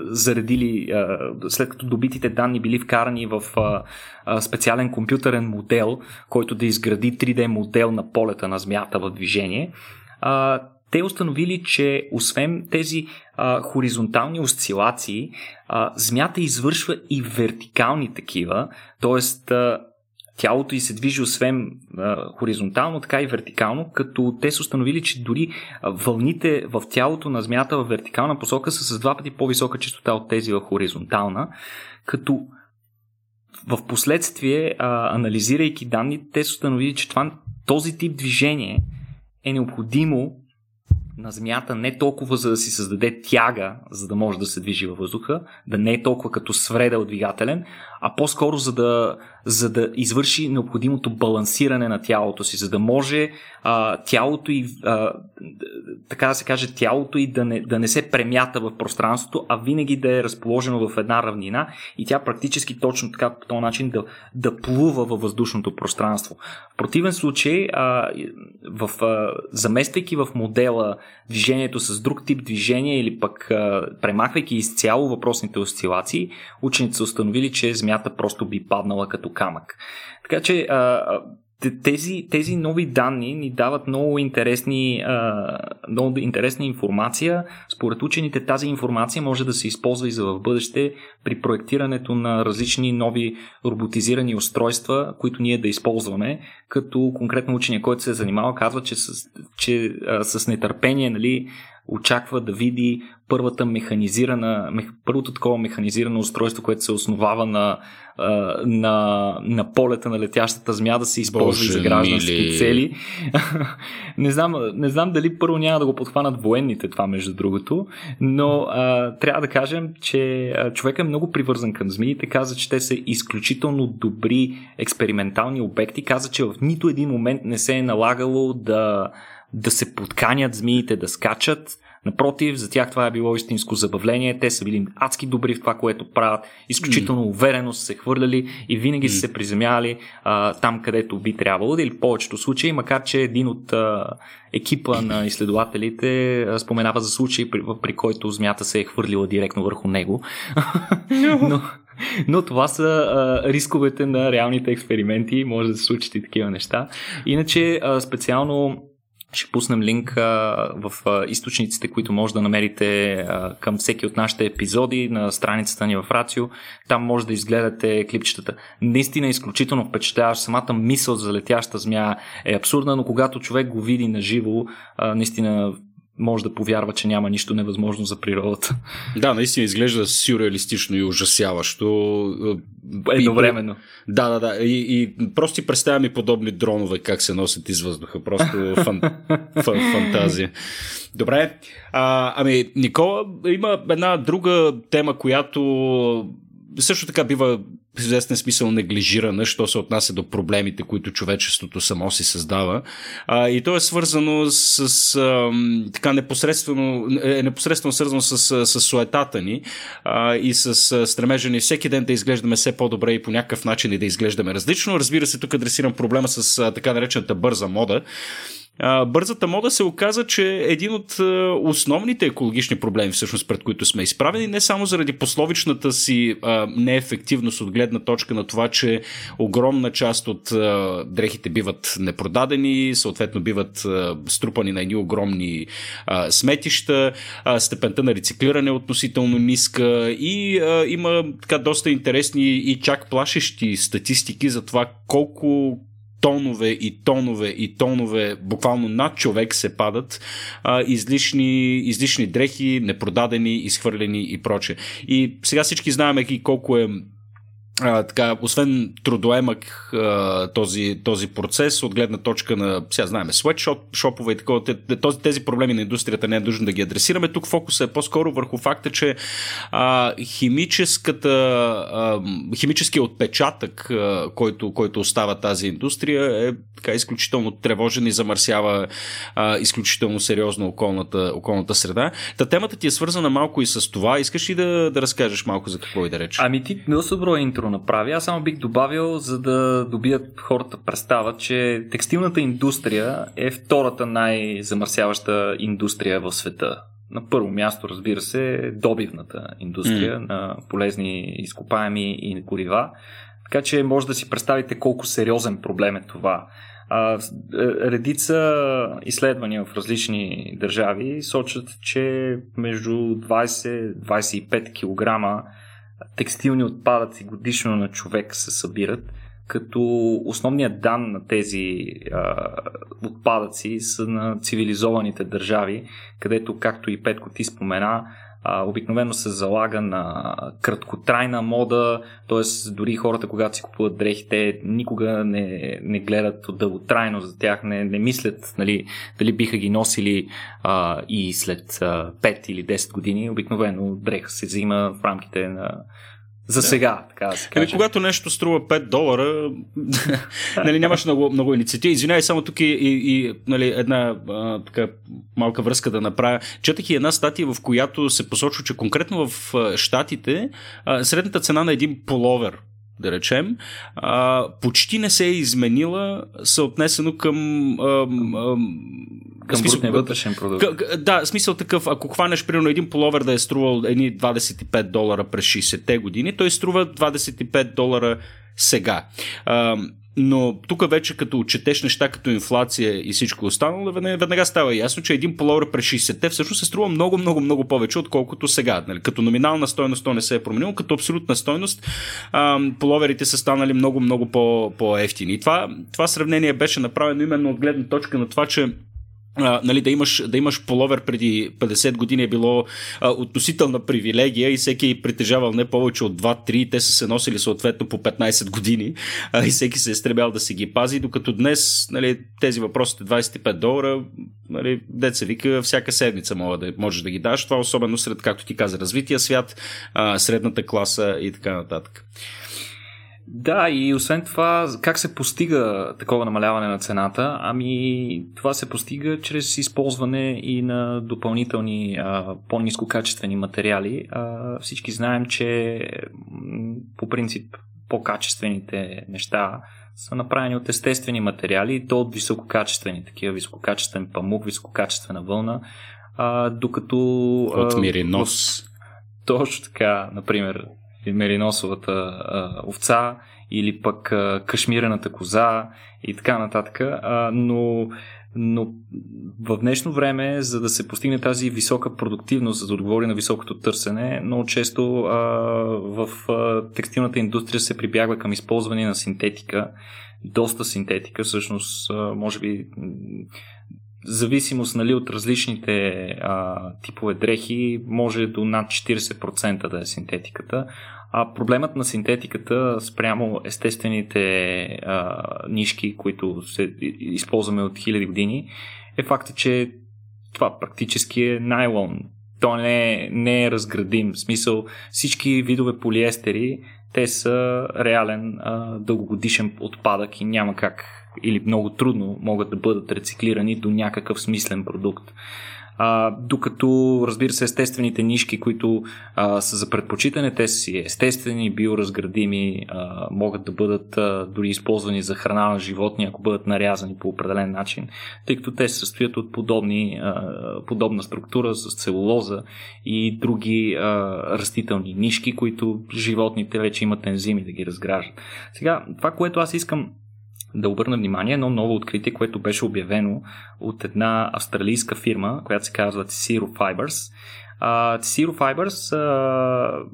Speaker 2: заредили, а, след като добитите данни били вкарани в а, а, специален компютърен модел, който да изгради 3D модел на полета на змията в движение, а, те установили, че освен тези а, хоризонтални осцилации, а, змята извършва и вертикални такива, т.е тялото й се движи освен а, хоризонтално, така и вертикално, като те са установили, че дори вълните в тялото на змията в вертикална посока са с два пъти по-висока частота от тези в хоризонтална, като в последствие, а, анализирайки данните, те са установили, че това, този тип движение е необходимо на Земята не толкова за да си създаде тяга, за да може да се движи във въздуха, да не е толкова като свредел двигателен, а по-скоро за да, за да извърши необходимото балансиране на тялото си, за да може а, тялото и а, така да се каже, тялото и да не, да не се премята в пространството, а винаги да е разположено в една равнина и тя практически точно така по този начин да, да плува във въздушното пространство. В противен случай, а, в, а, замествайки в модела движението с друг тип движение или пък а, премахвайки изцяло въпросните осцилации, учените са установили, че Земята просто би паднала като камък. Така че тези, тези нови данни ни дават много интересни, много интересна информация. Според учените тази информация може да се използва и за в бъдеще при проектирането на различни нови роботизирани устройства, които ние да използваме, като конкретно учения, който се е занимава, казва, че с, че, с нетърпение нали, очаква да види първата механизирана, мех, първото такова механизирано устройство, което се основава на, на, на полета на летящата змия да се използва и за граждански мили. цели. [laughs] не, знам, не знам дали първо няма да го подхванат военните това, между другото, но а, трябва да кажем, че човек е много привързан към змиите, каза, че те са изключително добри експериментални обекти, каза, че в нито един момент не се е налагало да да се подканят змиите да скачат. Напротив, за тях това е било истинско забавление. Те са били адски добри в това, което правят. Изключително mm. уверено са се хвърляли и винаги mm. са се приземяли а, там, където би трябвало. Или повечето случаи, макар че един от а, екипа на изследователите а, споменава за случаи, при, при който змята се е хвърлила директно върху него. [laughs] Но, но това са а, рисковете на реалните експерименти. Може да се случат и такива неща. Иначе, а, специално ще пуснем линк а, в а, източниците, които може да намерите а, към всеки от нашите епизоди на страницата ни в Рацио. Там може да изгледате клипчетата. Наистина е изключително впечатляващ. Самата мисъл за летяща змия е абсурдна, но когато човек го види на живо, наистина може да повярва, че няма нищо невъзможно за природата.
Speaker 1: Да, наистина изглежда сюрреалистично и ужасяващо.
Speaker 2: Едновременно.
Speaker 1: Да, да, да. И, и просто си представям и подобни дронове как се носят из въздуха. Просто фан, фан, фантазия. Добре. А, ами, Никола, има една друга тема, която също така бива в известен смисъл неглижирана, що се отнася до проблемите, които човечеството само си създава. А, и то е свързано с, а, така непосредствено, е непосредствено свързано с, с суетата ни а, и с стремежа ни всеки ден да изглеждаме все по-добре и по някакъв начин и да изглеждаме различно. Разбира се, тук адресирам проблема с а, така наречената бърза мода бързата мода се оказа, че един от основните екологични проблеми, всъщност, пред които сме изправени, не само заради пословичната си неефективност от гледна точка на това, че огромна част от дрехите биват непродадени, съответно биват струпани на едни огромни сметища, степента на рециклиране е относително ниска и има така доста интересни и чак плашещи статистики за това колко тонове и тонове и тонове, буквално над човек се падат а, излишни, излишни дрехи, непродадени, изхвърлени и проче. И сега всички знаем колко е а, така, освен трудоемък а, този, този процес от гледна точка на, сега знаем, шопове и такова, този, тези проблеми на индустрията не е нужно да ги адресираме. Тук фокусът е по-скоро върху факта, че а, химическата, а, химическия отпечатък, а, който, който остава тази индустрия е така изключително тревожен и замърсява а, изключително сериозно околната, околната среда. Та темата ти е свързана малко и с това. Искаш ли да, да разкажеш малко за какво и да речеш?
Speaker 2: Ами ти доста добро интро направи. Аз само бих добавил, за да добият хората представа, че текстилната индустрия е втората най-замърсяваща индустрия в света. На първо място, разбира се, е добивната индустрия mm. на полезни изкопаеми и горива. Така че може да си представите колко сериозен проблем е това. А, е, редица изследвания в различни държави сочат, че между 20-25 кг текстилни отпадъци годишно на човек се събират, като основният дан на тези а, отпадъци са на цивилизованите държави, където, както и Петко ти спомена, обикновено се залага на краткотрайна мода, т.е. дори хората, когато си купуват дрехи, те никога не, не гледат дълготрайно за тях, не, не мислят нали, дали биха ги носили а, и след а, 5 или 10 години. Обикновено дреха се взима в рамките на за сега, така да се каже.
Speaker 1: когато нещо струва 5 долара, [laughs] нали, нямаш много, много инициативи. Извинявай, само тук и, и, и нали, една а, така малка връзка да направя. Четах и една статия, в която се посочва, че конкретно в Штатите средната цена на един половер да речем, а, почти не се е изменила съотнесено към. А,
Speaker 2: а, към смисъл, вътрешен продукт.
Speaker 1: Да, смисъл такъв, ако хванеш примерно един половер да е струвал едни 25 долара през 60-те години, той струва 25 долара сега. А, но тук вече като отчетеш неща като инфлация и всичко останало, веднага става ясно, че един половер през 60-те всъщност се струва много, много, много повече, отколкото сега. Нали? Като номинална стойност то не се е променило, като абсолютна стойност половерите са станали много, много по- по-ефтини. И това, това сравнение беше направено именно от гледна точка на това, че а, нали, да, имаш, да имаш половер преди 50 години е било а, относителна привилегия и всеки е притежавал не повече от 2-3, те са се носили съответно по 15 години а, и всеки се е стребял да си ги пази, докато днес нали, тези въпросите 25 долара, нали, деца вика, всяка седмица мога да, можеш да ги даш, това особено сред, както ти каза, развития свят, а, средната класа и така нататък.
Speaker 2: Да, и освен това, как се постига такова намаляване на цената? Ами, това се постига чрез използване и на допълнителни а, по-низкокачествени материали. А, всички знаем, че по принцип по-качествените неща са направени от естествени материали и то от висококачествени, такива висококачествен памук, висококачествена вълна, а, докато...
Speaker 1: От миринос.
Speaker 2: Точно така, например, мериносовата а, овца или пък а, кашмирената коза и така нататък. А, но, но в днешно време, за да се постигне тази висока продуктивност, за да отговори на високото търсене, много често а, в а, текстилната индустрия се прибягва към използване на синтетика, доста синтетика, всъщност, а, може би зависимост нали, от различните а, типове дрехи може до над 40% да е синтетиката. А проблемът на синтетиката спрямо естествените а, нишки, които се използваме от хиляди години, е факта, че това практически е найлон. То не не е разградим. В смисъл всички видове полиестери, те са реален а, дългогодишен отпадък и няма как или много трудно могат да бъдат рециклирани до някакъв смислен продукт. А, докато, разбира се, естествените нишки, които а, са за предпочитане, те са си естествени, биоразградими, а, могат да бъдат а, дори използвани за храна на животни, ако бъдат нарязани по определен начин, тъй като те се състоят от подобни, а, подобна структура с целулоза и други а, растителни нишки, които животните вече имат ензими да ги разграждат. Сега, това, което аз искам да обърна внимание едно ново откритие, което беше обявено от една австралийска фирма, която се казва Zero Fibers. Uh, Zero Fibers uh,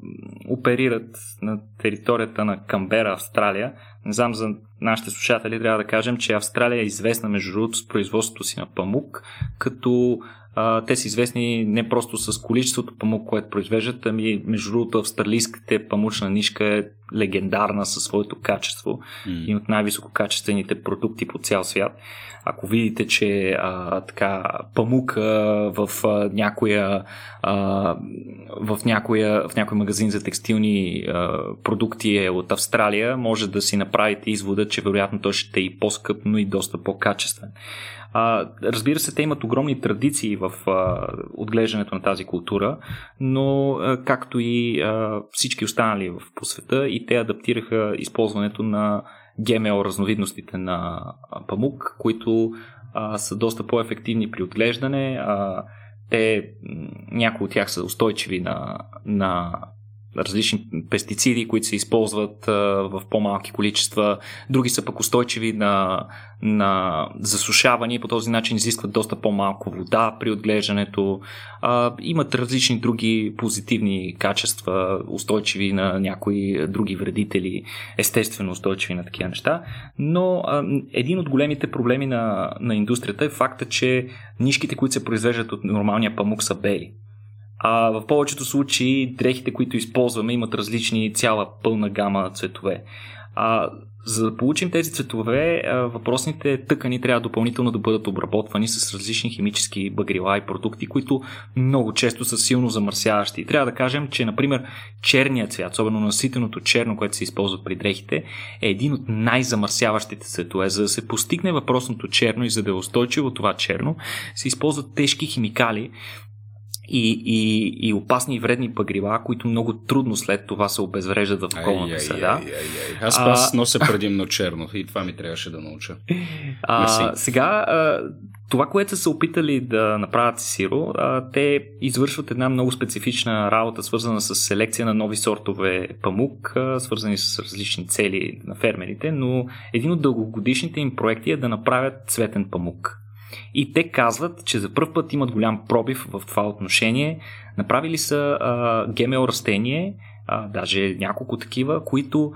Speaker 2: оперират на територията на Камбера, Австралия. Не знам за нашите слушатели, трябва да кажем, че Австралия е известна между другото с производството си на памук, като а, те са известни не просто с количеството памук, което произвеждат, ами между другото австралийската памучна нишка е легендарна със своето качество mm. и от най-висококачествените продукти по цял свят. Ако видите, че а, така памук а, в а, някоя а, в, някоя, в някой магазин за текстилни а, продукти е от Австралия, може да си направите извода, че вероятно той ще е и по-скъп, но и доста по-качествен. А, разбира се, те имат огромни традиции в а, отглеждането на тази култура, но а, както и а, всички останали в, по света, и те адаптираха използването на ГМО разновидностите на памук, които а, са доста по-ефективни при отглеждане. А, те, някои от тях са устойчиви на, на различни пестициди, които се използват а, в по-малки количества, други са пък устойчиви на, на засушаване и по този начин изискват доста по-малко вода при отглеждането. А, имат различни други позитивни качества, устойчиви на някои други вредители, естествено устойчиви на такива неща. Но а, един от големите проблеми на, на индустрията е факта, че нишките, които се произвеждат от нормалния памук са бели. А в повечето случаи дрехите, които използваме, имат различни цяла пълна гама цветове. А, за да получим тези цветове, въпросните тъкани трябва допълнително да бъдат обработвани с различни химически багрила и продукти, които много често са силно замърсяващи. Трябва да кажем, че, например, черният цвят, особено наситеното черно, което се използва при дрехите, е един от най-замърсяващите цветове. За да се постигне въпросното черно и за да е устойчиво това черно, се използват тежки химикали, и, и, и опасни и вредни багрила, които много трудно след това се обезвреждат в околната среда.
Speaker 1: Ай, ай, ай. Аз, аз нося [laughs] предимно черно и това ми трябваше да науча.
Speaker 2: А, сега, а, това, което са се опитали да направят Сиро, а, те извършват една много специфична работа, свързана с селекция на нови сортове памук, а, свързани с различни цели на фермерите, но един от дългогодишните им проекти е да направят цветен памук. И те казват, че за първ път имат голям пробив в това отношение. Направили са а, ГМО растение, а, даже няколко такива, които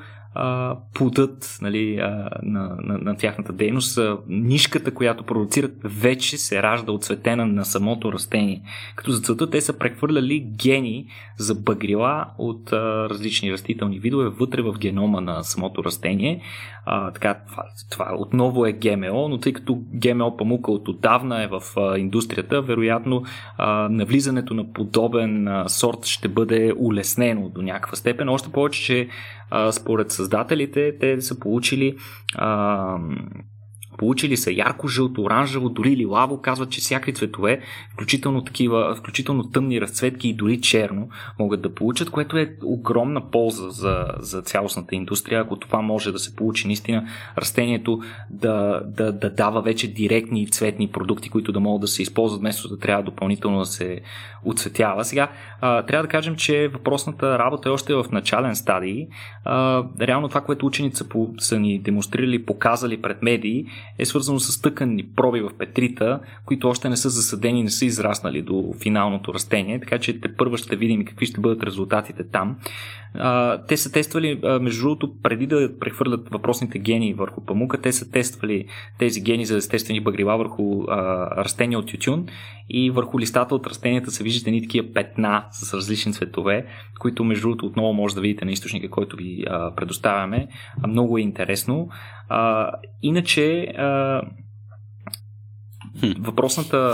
Speaker 2: плодът нали, на, на, на тяхната дейност, нишката, която продуцират, вече се ражда отцветена на самото растение. Като за целта те са прехвърляли гени за багрила от а, различни растителни видове вътре в генома на самото растение. А, така, това, това отново е ГМО, но тъй като ГМО памука от отдавна е в а, индустрията, вероятно а, навлизането на подобен а, сорт ще бъде улеснено до някаква степен. Още повече, че а, според създателите те са получили а, Получили са ярко, жълто, оранжево, дори лилаво. Казват, че всякакви цветове, включително такива, включително тъмни разцветки и дори черно, могат да получат, което е огромна полза за, за цялостната индустрия, ако това може да се получи наистина растението да, да, да дава вече директни цветни продукти, които да могат да се използват, вместо да трябва допълнително да се оцветява. Сега, а, трябва да кажем, че въпросната работа е още в начален стадий. А, реално това, което учените са, по, са ни демонстрирали, показали пред медии, е свързано с тъканни проби в петрита, които още не са засадени, не са израснали до финалното растение, така че те първо ще видим какви ще бъдат резултатите там. Те са тествали, между другото, преди да прехвърлят въпросните гени върху памука, те са тествали тези гени за естествени багрила върху растения от тютюн и върху листата от растенията се виждат едни такива петна с различни цветове, които между другото отново може да видите на източника, който ви предоставяме. А, много е интересно. А, иначе а, Въпросната,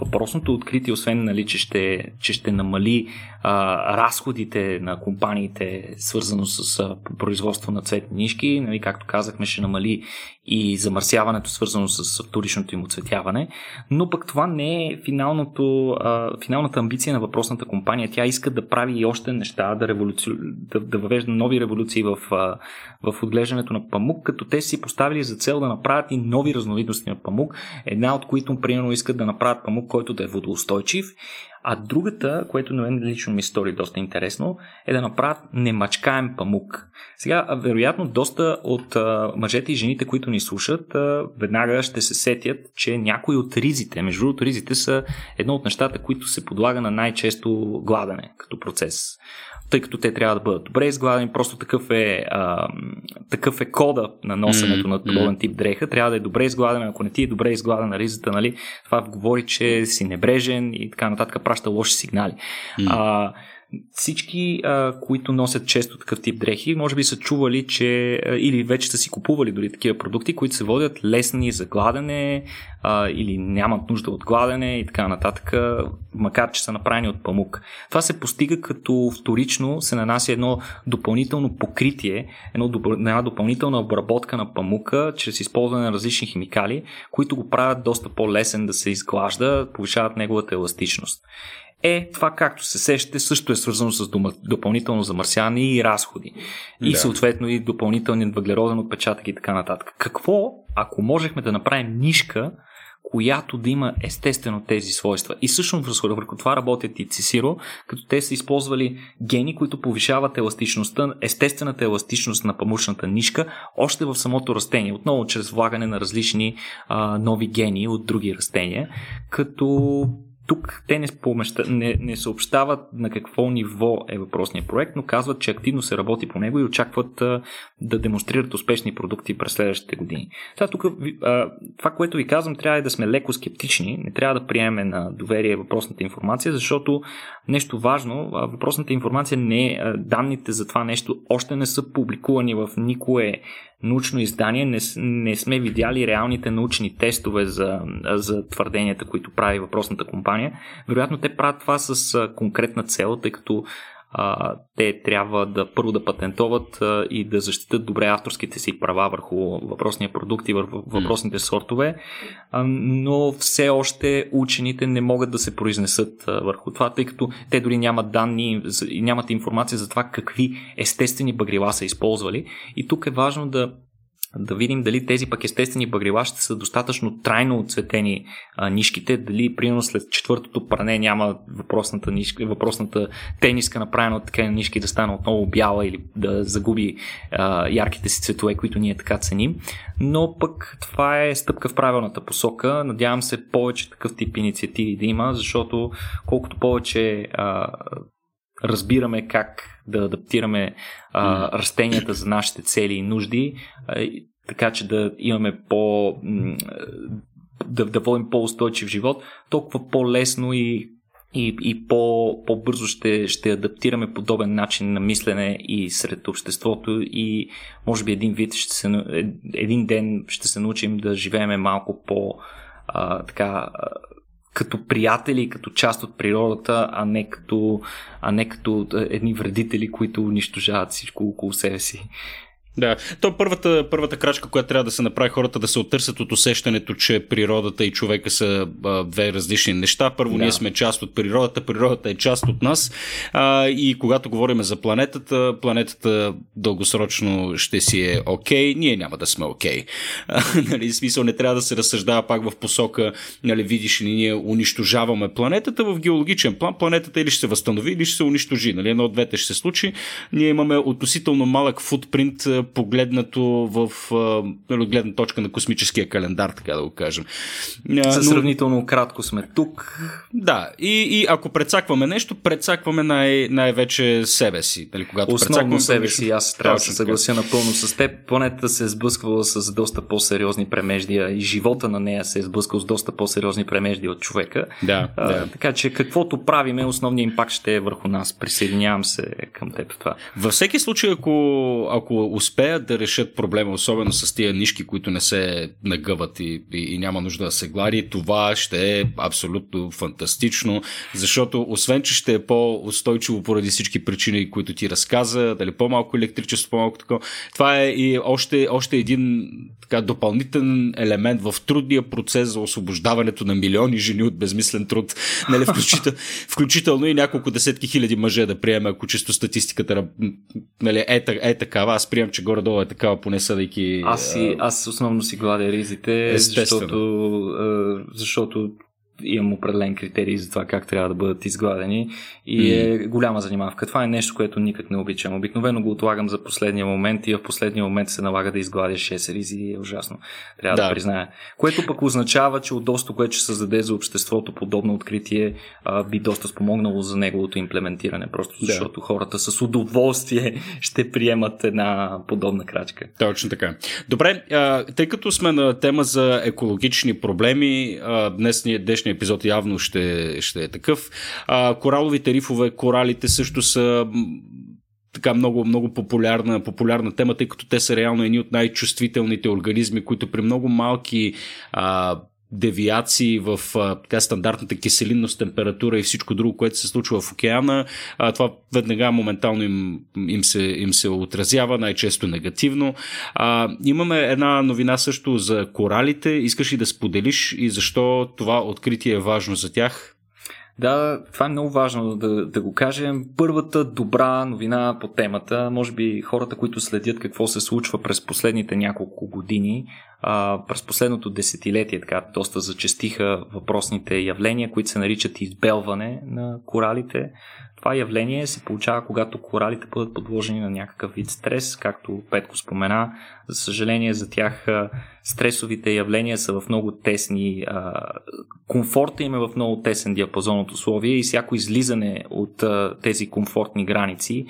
Speaker 2: въпросното откритие, освен нали, че, ще, че ще намали а, разходите на компаниите, свързано с а, производство на цветни нишки, нали, както казахме, ще намали и замърсяването, свързано с вторичното им оцветяване, но пък това не е финалното, а, финалната амбиция на въпросната компания. Тя иска да прави и още неща, да, революци... да, да въвежда нови революции в, а, в отглеждането на памук, като те си поставили за цел да направят и нови разновидности на памук, една от които, примерно, искат да направят памук, който да е водоустойчив, а другата, което на мен лично ми стори доста интересно, е да направят немачкаем памук. Сега, вероятно, доста от а, мъжете и жените, които ни слушат, а, веднага ще се сетят, че някои от ризите, между другото, ризите са едно от нещата, които се подлага на най-често гладане като процес тъй като те трябва да бъдат добре изгладени, просто такъв е, а, такъв е кода на носенето mm-hmm. на подобен тип дреха, трябва да е добре изгладена, ако не ти е добре изгладена ризата, нали, това говори, че си небрежен и така нататък, праща лоши сигнали. Mm-hmm. А, всички, а, които носят често такъв тип дрехи, може би са чували, че а, или вече са си купували дори такива продукти, които се водят лесни за гладене а, или нямат нужда от гладене и така нататък, макар че са направени от памук. Това се постига като вторично се нанася едно допълнително покритие, едно, една допълнителна обработка на памука чрез използване на различни химикали, които го правят доста по-лесен да се изглажда, повишават неговата еластичност. Е, това както се сещате, също е свързано с допълнително замърсяване и разходи. И да. съответно и допълнителният въглероден отпечатък и така нататък. Какво, ако можехме да направим нишка, която да има естествено тези свойства. И всъщност върху това работят и Цисиро, като те са използвали гени, които повишават еластичността, естествената еластичност на памучната нишка, още в самото растение, отново чрез влагане на различни а, нови гени от други растения, като тук те не, спомеща, не, не съобщават на какво ниво е въпросният проект, но казват, че активно се работи по него и очакват а, да демонстрират успешни продукти през следващите години. Сега тук а, това, което ви казвам, трябва да сме леко скептични, не трябва да приемем на доверие въпросната информация, защото нещо важно, въпросната информация не е, данните за това нещо още не са публикувани в никое научно издание, не, не сме видяли реалните научни тестове за, за твърденията, които прави въпросната компания. Вероятно те правят това с конкретна цел, тъй като а, те трябва да първо да патентоват а, и да защитат добре авторските си права върху въпросния продукт и върху въпросните сортове, а, но все още учените не могат да се произнесат а, върху това, тъй като те дори нямат данни и нямат информация за това какви естествени багрила са използвали. И тук е важно да да видим дали тези пък естествени багрила ще са достатъчно трайно отцветени а, нишките, дали примерно след четвъртото пране няма въпросната, нишка, въпросната тениска направена от такива нишки да стане отново бяла или да загуби а, ярките си цветове, които ние така ценим. Но пък това е стъпка в правилната посока. Надявам се повече такъв тип инициативи да има, защото колкото повече а, разбираме как да адаптираме а, растенията за нашите цели и нужди, а, така че да имаме по. да, да водим по-устойчив живот, толкова по-лесно и и, и по, по-бързо ще, ще адаптираме подобен начин на мислене и сред обществото и може би един вид ще се, един ден ще се научим да живееме малко по а, така като приятели, като част от природата, а не като, а не като едни вредители, които унищожават всичко около себе си.
Speaker 1: Да, то първата, първата крачка, която трябва да се направи хората да се оттърсят от усещането, че природата и човека са а, две различни неща. Първо, да. ние сме част от природата, природата е част от нас. А, и когато говорим за планетата, планетата дългосрочно ще си е окей, okay, ние няма да сме окей. Okay. [laughs] нали, смисъл не трябва да се разсъждава пак в посока, нали, видиш ли, ние унищожаваме планетата в геологичен план. Планетата или ще се възстанови, или ще се унищожи. Нали, едно от двете ще се случи. Ние имаме относително малък футпринт погледнато в нали, гледна точка на космическия календар, така да го кажем.
Speaker 2: За сравнително кратко сме тук.
Speaker 1: Да, и, и ако прецакваме нещо, прецакваме най- най-вече себе си. Нали, когато
Speaker 2: Основно себе си, аз трябва да се съглася напълно с теб. Планетата се е сблъсквала с доста по-сериозни премеждия и живота на нея се е сблъскал с доста по-сериозни премеждия от човека.
Speaker 1: Да, а, да.
Speaker 2: Така че каквото правиме, основният импакт ще е върху нас. Присъединявам се към теб в това.
Speaker 1: Във всеки случай, ако, ако успеят да решат проблема, особено с тия нишки, които не се нагъват и, и, и няма нужда да се глади, това ще е абсолютно фантастично, защото освен, че ще е по-устойчиво поради всички причини, които ти разказа, дали по-малко електричество, по-малко такова, това е и още, още един така, допълнителен елемент в трудния процес за освобождаването на милиони жени от безмислен труд, нали, включително, [laughs] включително и няколко десетки хиляди мъже да приеме, ако чисто статистиката нали, е, е такава. Аз приемам, че горе-долу е такава, поне съдейки...
Speaker 2: Аз, си, аз основно си гладя ризите, защото, защото имам определен критерий за това как трябва да бъдат изгладени и е голяма занимавка. Това е нещо, което никак не обичам. Обикновено го отлагам за последния момент и в последния момент се налага да изгладя 6 ризи и е ужасно. Трябва да. да призная. Което пък означава, че от доста, което ще създаде за обществото подобно откритие, а, би доста спомогнало за неговото имплементиране. Просто защото да. хората с удоволствие ще приемат една подобна крачка.
Speaker 1: Точно така. Добре, а, тъй като сме на тема за екологични проблеми, а, днес ние днешния епизод явно ще, ще е такъв. А, кораловите рифове, коралите също са така много, много популярна, популярна тема, тъй като те са реално едни от най-чувствителните организми, които при много малки а, девиации в а, така, стандартната киселинност, температура и всичко друго, което се случва в океана, а, това веднага моментално им, им, се, им се отразява, най-често негативно. А, имаме една новина също за коралите. Искаш ли да споделиш и защо това откритие е важно за тях?
Speaker 2: Да, това е много важно да, да го кажем. Първата добра новина по темата, може би хората, които следят какво се случва през последните няколко години, а, през последното десетилетие така доста зачестиха въпросните явления, които се наричат избелване на коралите. Това явление се получава, когато коралите бъдат подложени на някакъв вид стрес, както Петко спомена. За съжаление за тях стресовите явления са в много тесни, комфорта им е в много тесен диапазон от условия и всяко излизане от тези комфортни граници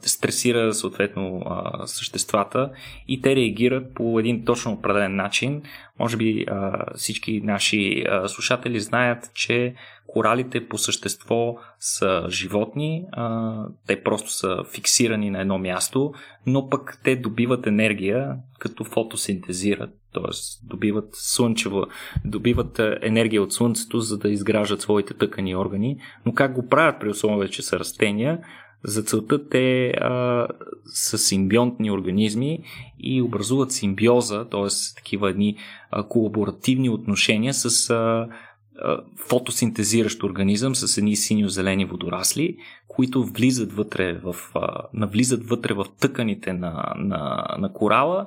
Speaker 2: стресира съответно съществата и те реагират по един точно определен начин. Може би всички наши слушатели знаят, че коралите по същество са животни, те просто са фиксирани на едно място, но пък те добиват енергия като фотосинтезират, т.е. добиват слънчева, добиват енергия от слънцето, за да изграждат своите тъкани органи, но как го правят при условие, че са растения, за целта те а, са симбионтни организми и образуват симбиоза, т.е. такива едни а, колаборативни отношения с а, фотосинтезиращ организъм с едни синьо-зелени водорасли, които влизат вътре в, навлизат вътре в тъканите на, на, на корала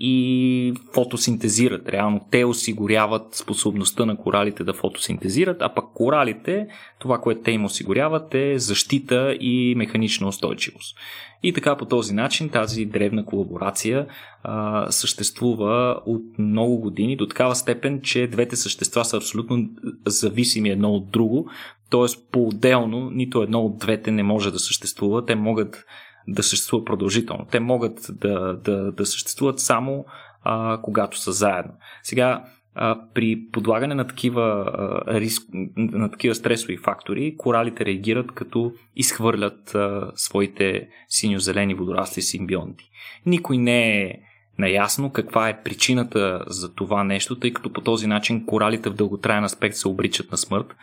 Speaker 2: и фотосинтезират. Реално те осигуряват способността на коралите да фотосинтезират, а пък коралите, това, което те им осигуряват е защита и механична устойчивост. И така по този начин тази древна колаборация а, съществува от много години до такава степен, че двете същества са абсолютно зависими едно от друго, т.е. по-отделно нито едно от двете не може да съществува. Те могат да съществуват продължително. Те могат да, да, да съществуват само а, когато са заедно. Сега, а, при подлагане на такива, а, риск, на такива стресови фактори, коралите реагират като изхвърлят а, своите синьо-зелени водорасли симбионти. Никой не е наясно каква е причината за това нещо, тъй като по този начин коралите в дълготраен аспект се обричат на смърт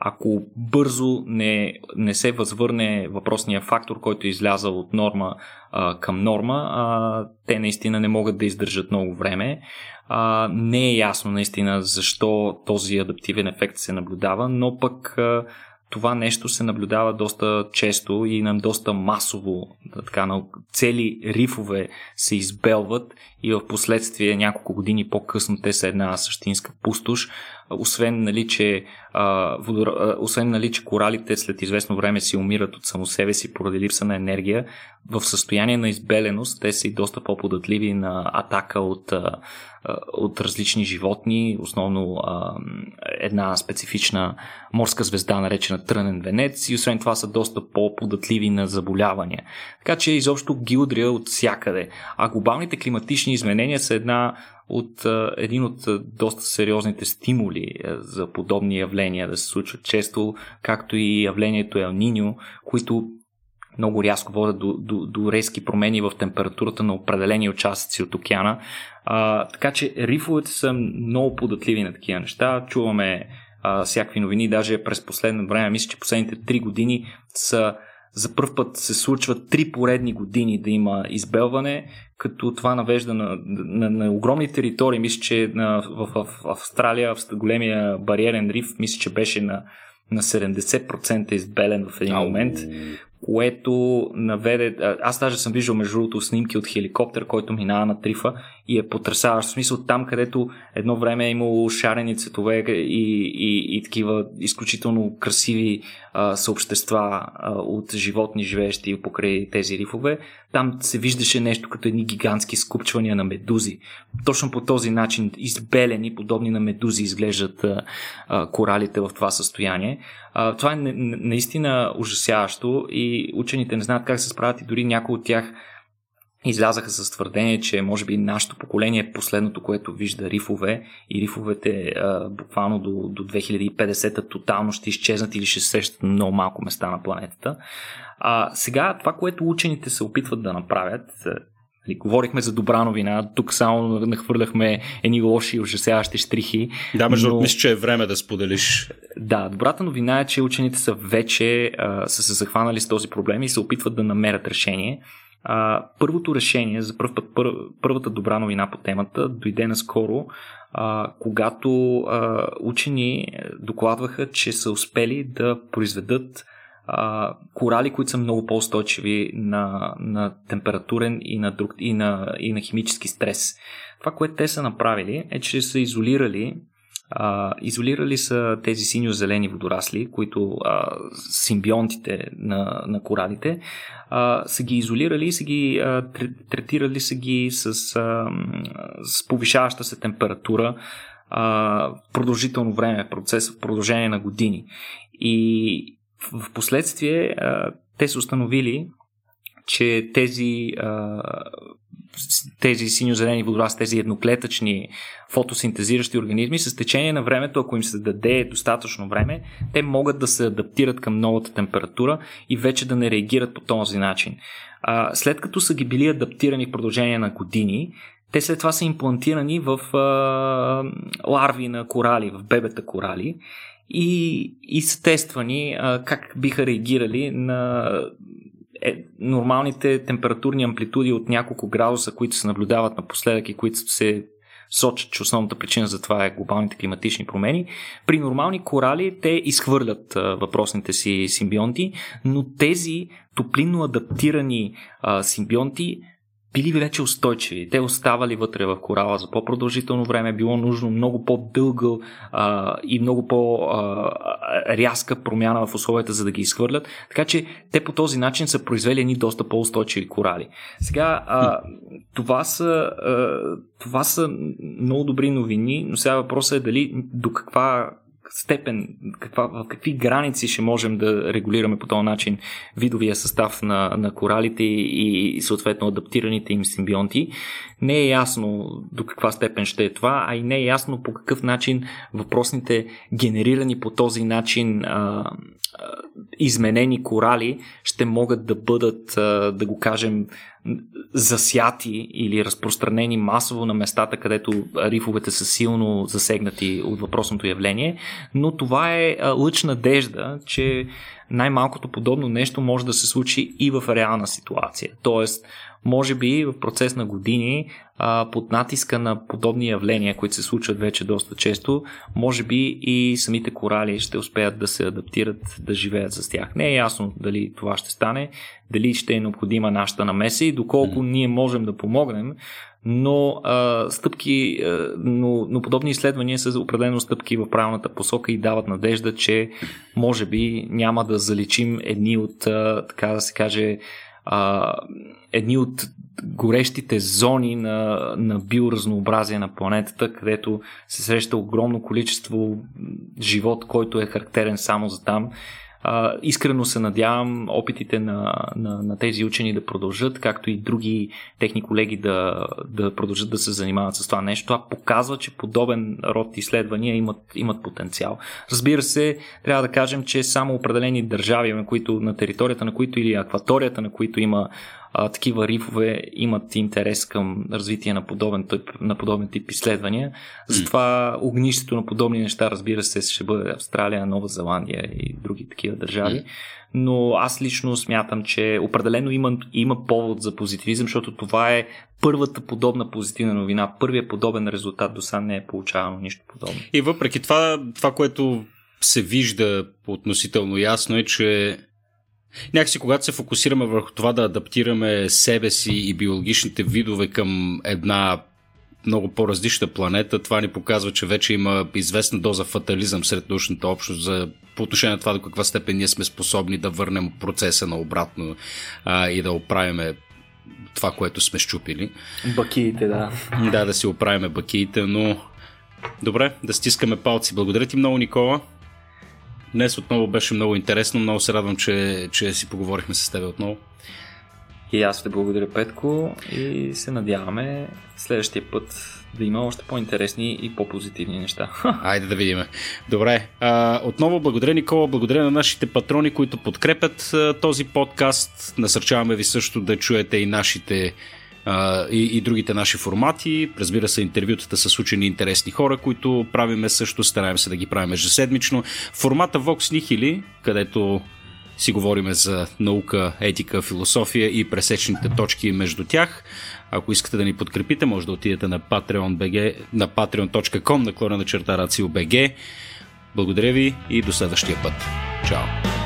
Speaker 2: ако бързо не, не се възвърне въпросния фактор, който е излязал от норма а, към норма, а, те наистина не могат да издържат много време. А, не е ясно наистина защо този адаптивен ефект се наблюдава, но пък а, това нещо се наблюдава доста често и на доста масово. Така, цели рифове се избелват и в последствие няколко години по-късно те са една същинска пустош. освен нали, че, а, водор... освен нали, че коралите след известно време си умират от само себе си поради липса на енергия, в състояние на избеленост те са и доста по-податливи на атака от, а, от различни животни, основно а, една специфична морска звезда, наречена трънен венец и освен това са доста по-податливи на заболявания. Така че изобщо ги удря от всякъде. А глобалните климатични изменения са една от един от доста сериозните стимули за подобни явления да се случват често, както и явлението Ел Ниньо, които много рязко водят до, до, до резки промени в температурата на определени участъци от океана. А, така че рифовете са много податливи на такива неща. Чуваме а, всякакви новини, даже през последно време, мисля, че последните 3 години са за първ път се случват три поредни години да има избелване, като това навежда на, на, на огромни територии. Мисля, че на, в, в, в Австралия, в големия бариерен риф, мисля, че беше на, на 70% избелен в един момент, което наведе... Аз даже съм виждал между другото снимки от хеликоптер, който минава на трифа и е потрясаващ. В смисъл там, където едно време е имало шарени цветове и, и, и такива изключително красиви а, съобщества а, от животни, живеещи покрай тези рифове, там се виждаше нещо като едни гигантски скупчвания на медузи. Точно по този начин, избелени, подобни на медузи, изглеждат а, а, коралите в това състояние. А, това е наистина ужасяващо и учените не знаят как се справят и дори някои от тях излязаха с твърдение, че може би нашето поколение е последното, което вижда рифове и рифовете а, буквално до, до 2050 тотално ще изчезнат или ще се срещат на много малко места на планетата. А, сега това, което учените се опитват да направят, Нали, говорихме за добра новина, тук само нахвърляхме едни лоши и ужасяващи штрихи.
Speaker 1: Да, между но... мисля, че е време да споделиш.
Speaker 2: Да, добрата новина е, че учените са вече а, са се захванали с този проблем и се опитват да намерят решение. А, първото решение, за първ път, пър, първата добра новина по темата, дойде наскоро, а, когато а, учени докладваха, че са успели да произведат а, корали, които са много по-устойчиви на, на температурен и на, друг, и, на, и на химически стрес. Това, което те са направили, е, че са изолирали а, изолирали са тези синьо-зелени водорасли, които а, симбионтите на, на коралите, а, са ги изолирали и са ги а, третирали са ги с, а, с повишаваща се температура а, продължително време, процес в продължение на години. И в последствие те са установили, че тези, а, тези синьо-зелени водорасли, тези едноклетъчни фотосинтезиращи организми, с течение на времето, ако им се даде достатъчно време, те могат да се адаптират към новата температура и вече да не реагират по този начин. А, след като са ги били адаптирани в продължение на години, те след това са имплантирани в а, ларви на корали, в бебета корали и, и са тествани а, как биха реагирали на е, нормалните температурни амплитуди от няколко градуса, които се наблюдават напоследък и които се сочат, че основната причина за това е глобалните климатични промени. При нормални корали те изхвърлят а, въпросните си симбионти, но тези топлинно адаптирани а, симбионти били вече устойчиви. Те оставали вътре в корала за по-продължително време, било нужно много по-дълга а, и много по-рязка промяна в условията, за да ги изхвърлят. Така че те по този начин са произвели едни доста по-устойчиви корали. Сега, а, това, са, а, това са много добри новини, но сега въпросът е дали до каква степен, каква, в какви граници ще можем да регулираме по този начин видовия състав на, на коралите и, и съответно адаптираните им симбионти. Не е ясно до каква степен ще е това, а и не е ясно по какъв начин въпросните генерирани по този начин а, изменени корали ще могат да бъдат, да го кажем, засяти или разпространени масово на местата, където рифовете са силно засегнати от въпросното явление, но това е лъч надежда, че най-малкото подобно нещо може да се случи и в реална ситуация. Тоест, може би в процес на години, а, под натиска на подобни явления, които се случват вече доста често, може би и самите корали ще успеят да се адаптират, да живеят с тях. Не е ясно дали това ще стане, дали ще е необходима нашата намеса и доколко ние можем да помогнем, но а, стъпки, а, но, но подобни изследвания са определено стъпки в правилната посока и дават надежда, че може би няма да заличим едни от, а, така да се каже, а, едни от горещите зони на, на биоразнообразие на планетата, където се среща огромно количество живот, който е характерен само за там а, искрено се надявам опитите на, на, на тези учени да продължат, както и други техни колеги да, да продължат да се занимават с това нещо. Това показва, че подобен род изследвания имат, имат потенциал. Разбира се, трябва да кажем, че само определени държави, на, които, на територията на които или акваторията, на които има а, такива рифове имат интерес към развитие на подобен, тип, на подобен тип изследвания. Затова огнището на подобни неща, разбира се, ще бъде Австралия, Нова Зеландия и други такива държави. Но аз лично смятам, че определено има, има повод за позитивизъм, защото това е първата подобна позитивна новина, първият подобен резултат до сега не е получавано нищо подобно.
Speaker 1: И въпреки това, това, което се вижда относително ясно е, че Някакси, когато се фокусираме върху това да адаптираме себе си и биологичните видове към една много по-различна планета, това ни показва, че вече има известна доза фатализъм сред научната общност за, по отношение на това до каква степен ние сме способни да върнем процеса на обратно а, и да оправиме това, което сме щупили.
Speaker 2: Бакиите, да.
Speaker 1: Да, да си оправиме бакиите, но добре, да стискаме палци. Благодаря ти много, Никола. Днес отново беше много интересно. Много се радвам, че, че си поговорихме с теб отново.
Speaker 2: И аз те благодаря, Петко, и се надяваме следващия път да има още по-интересни и по-позитивни неща. [laughs]
Speaker 1: Айде да видим. Добре. А, отново благодаря, Никола. Благодаря на нашите патрони, които подкрепят а, този подкаст. Насърчаваме ви също да чуете и нашите и, и другите наши формати. Разбира се, интервютата с учени интересни хора, които правиме също, стараем се да ги правим ежеседмично. Формата Vox Nihili, където си говориме за наука, етика, философия и пресечните точки между тях. Ако искате да ни подкрепите, може да отидете на patreon.bg, на patreon.com, наклона на черта BG. Благодаря ви и до следващия път. Чао!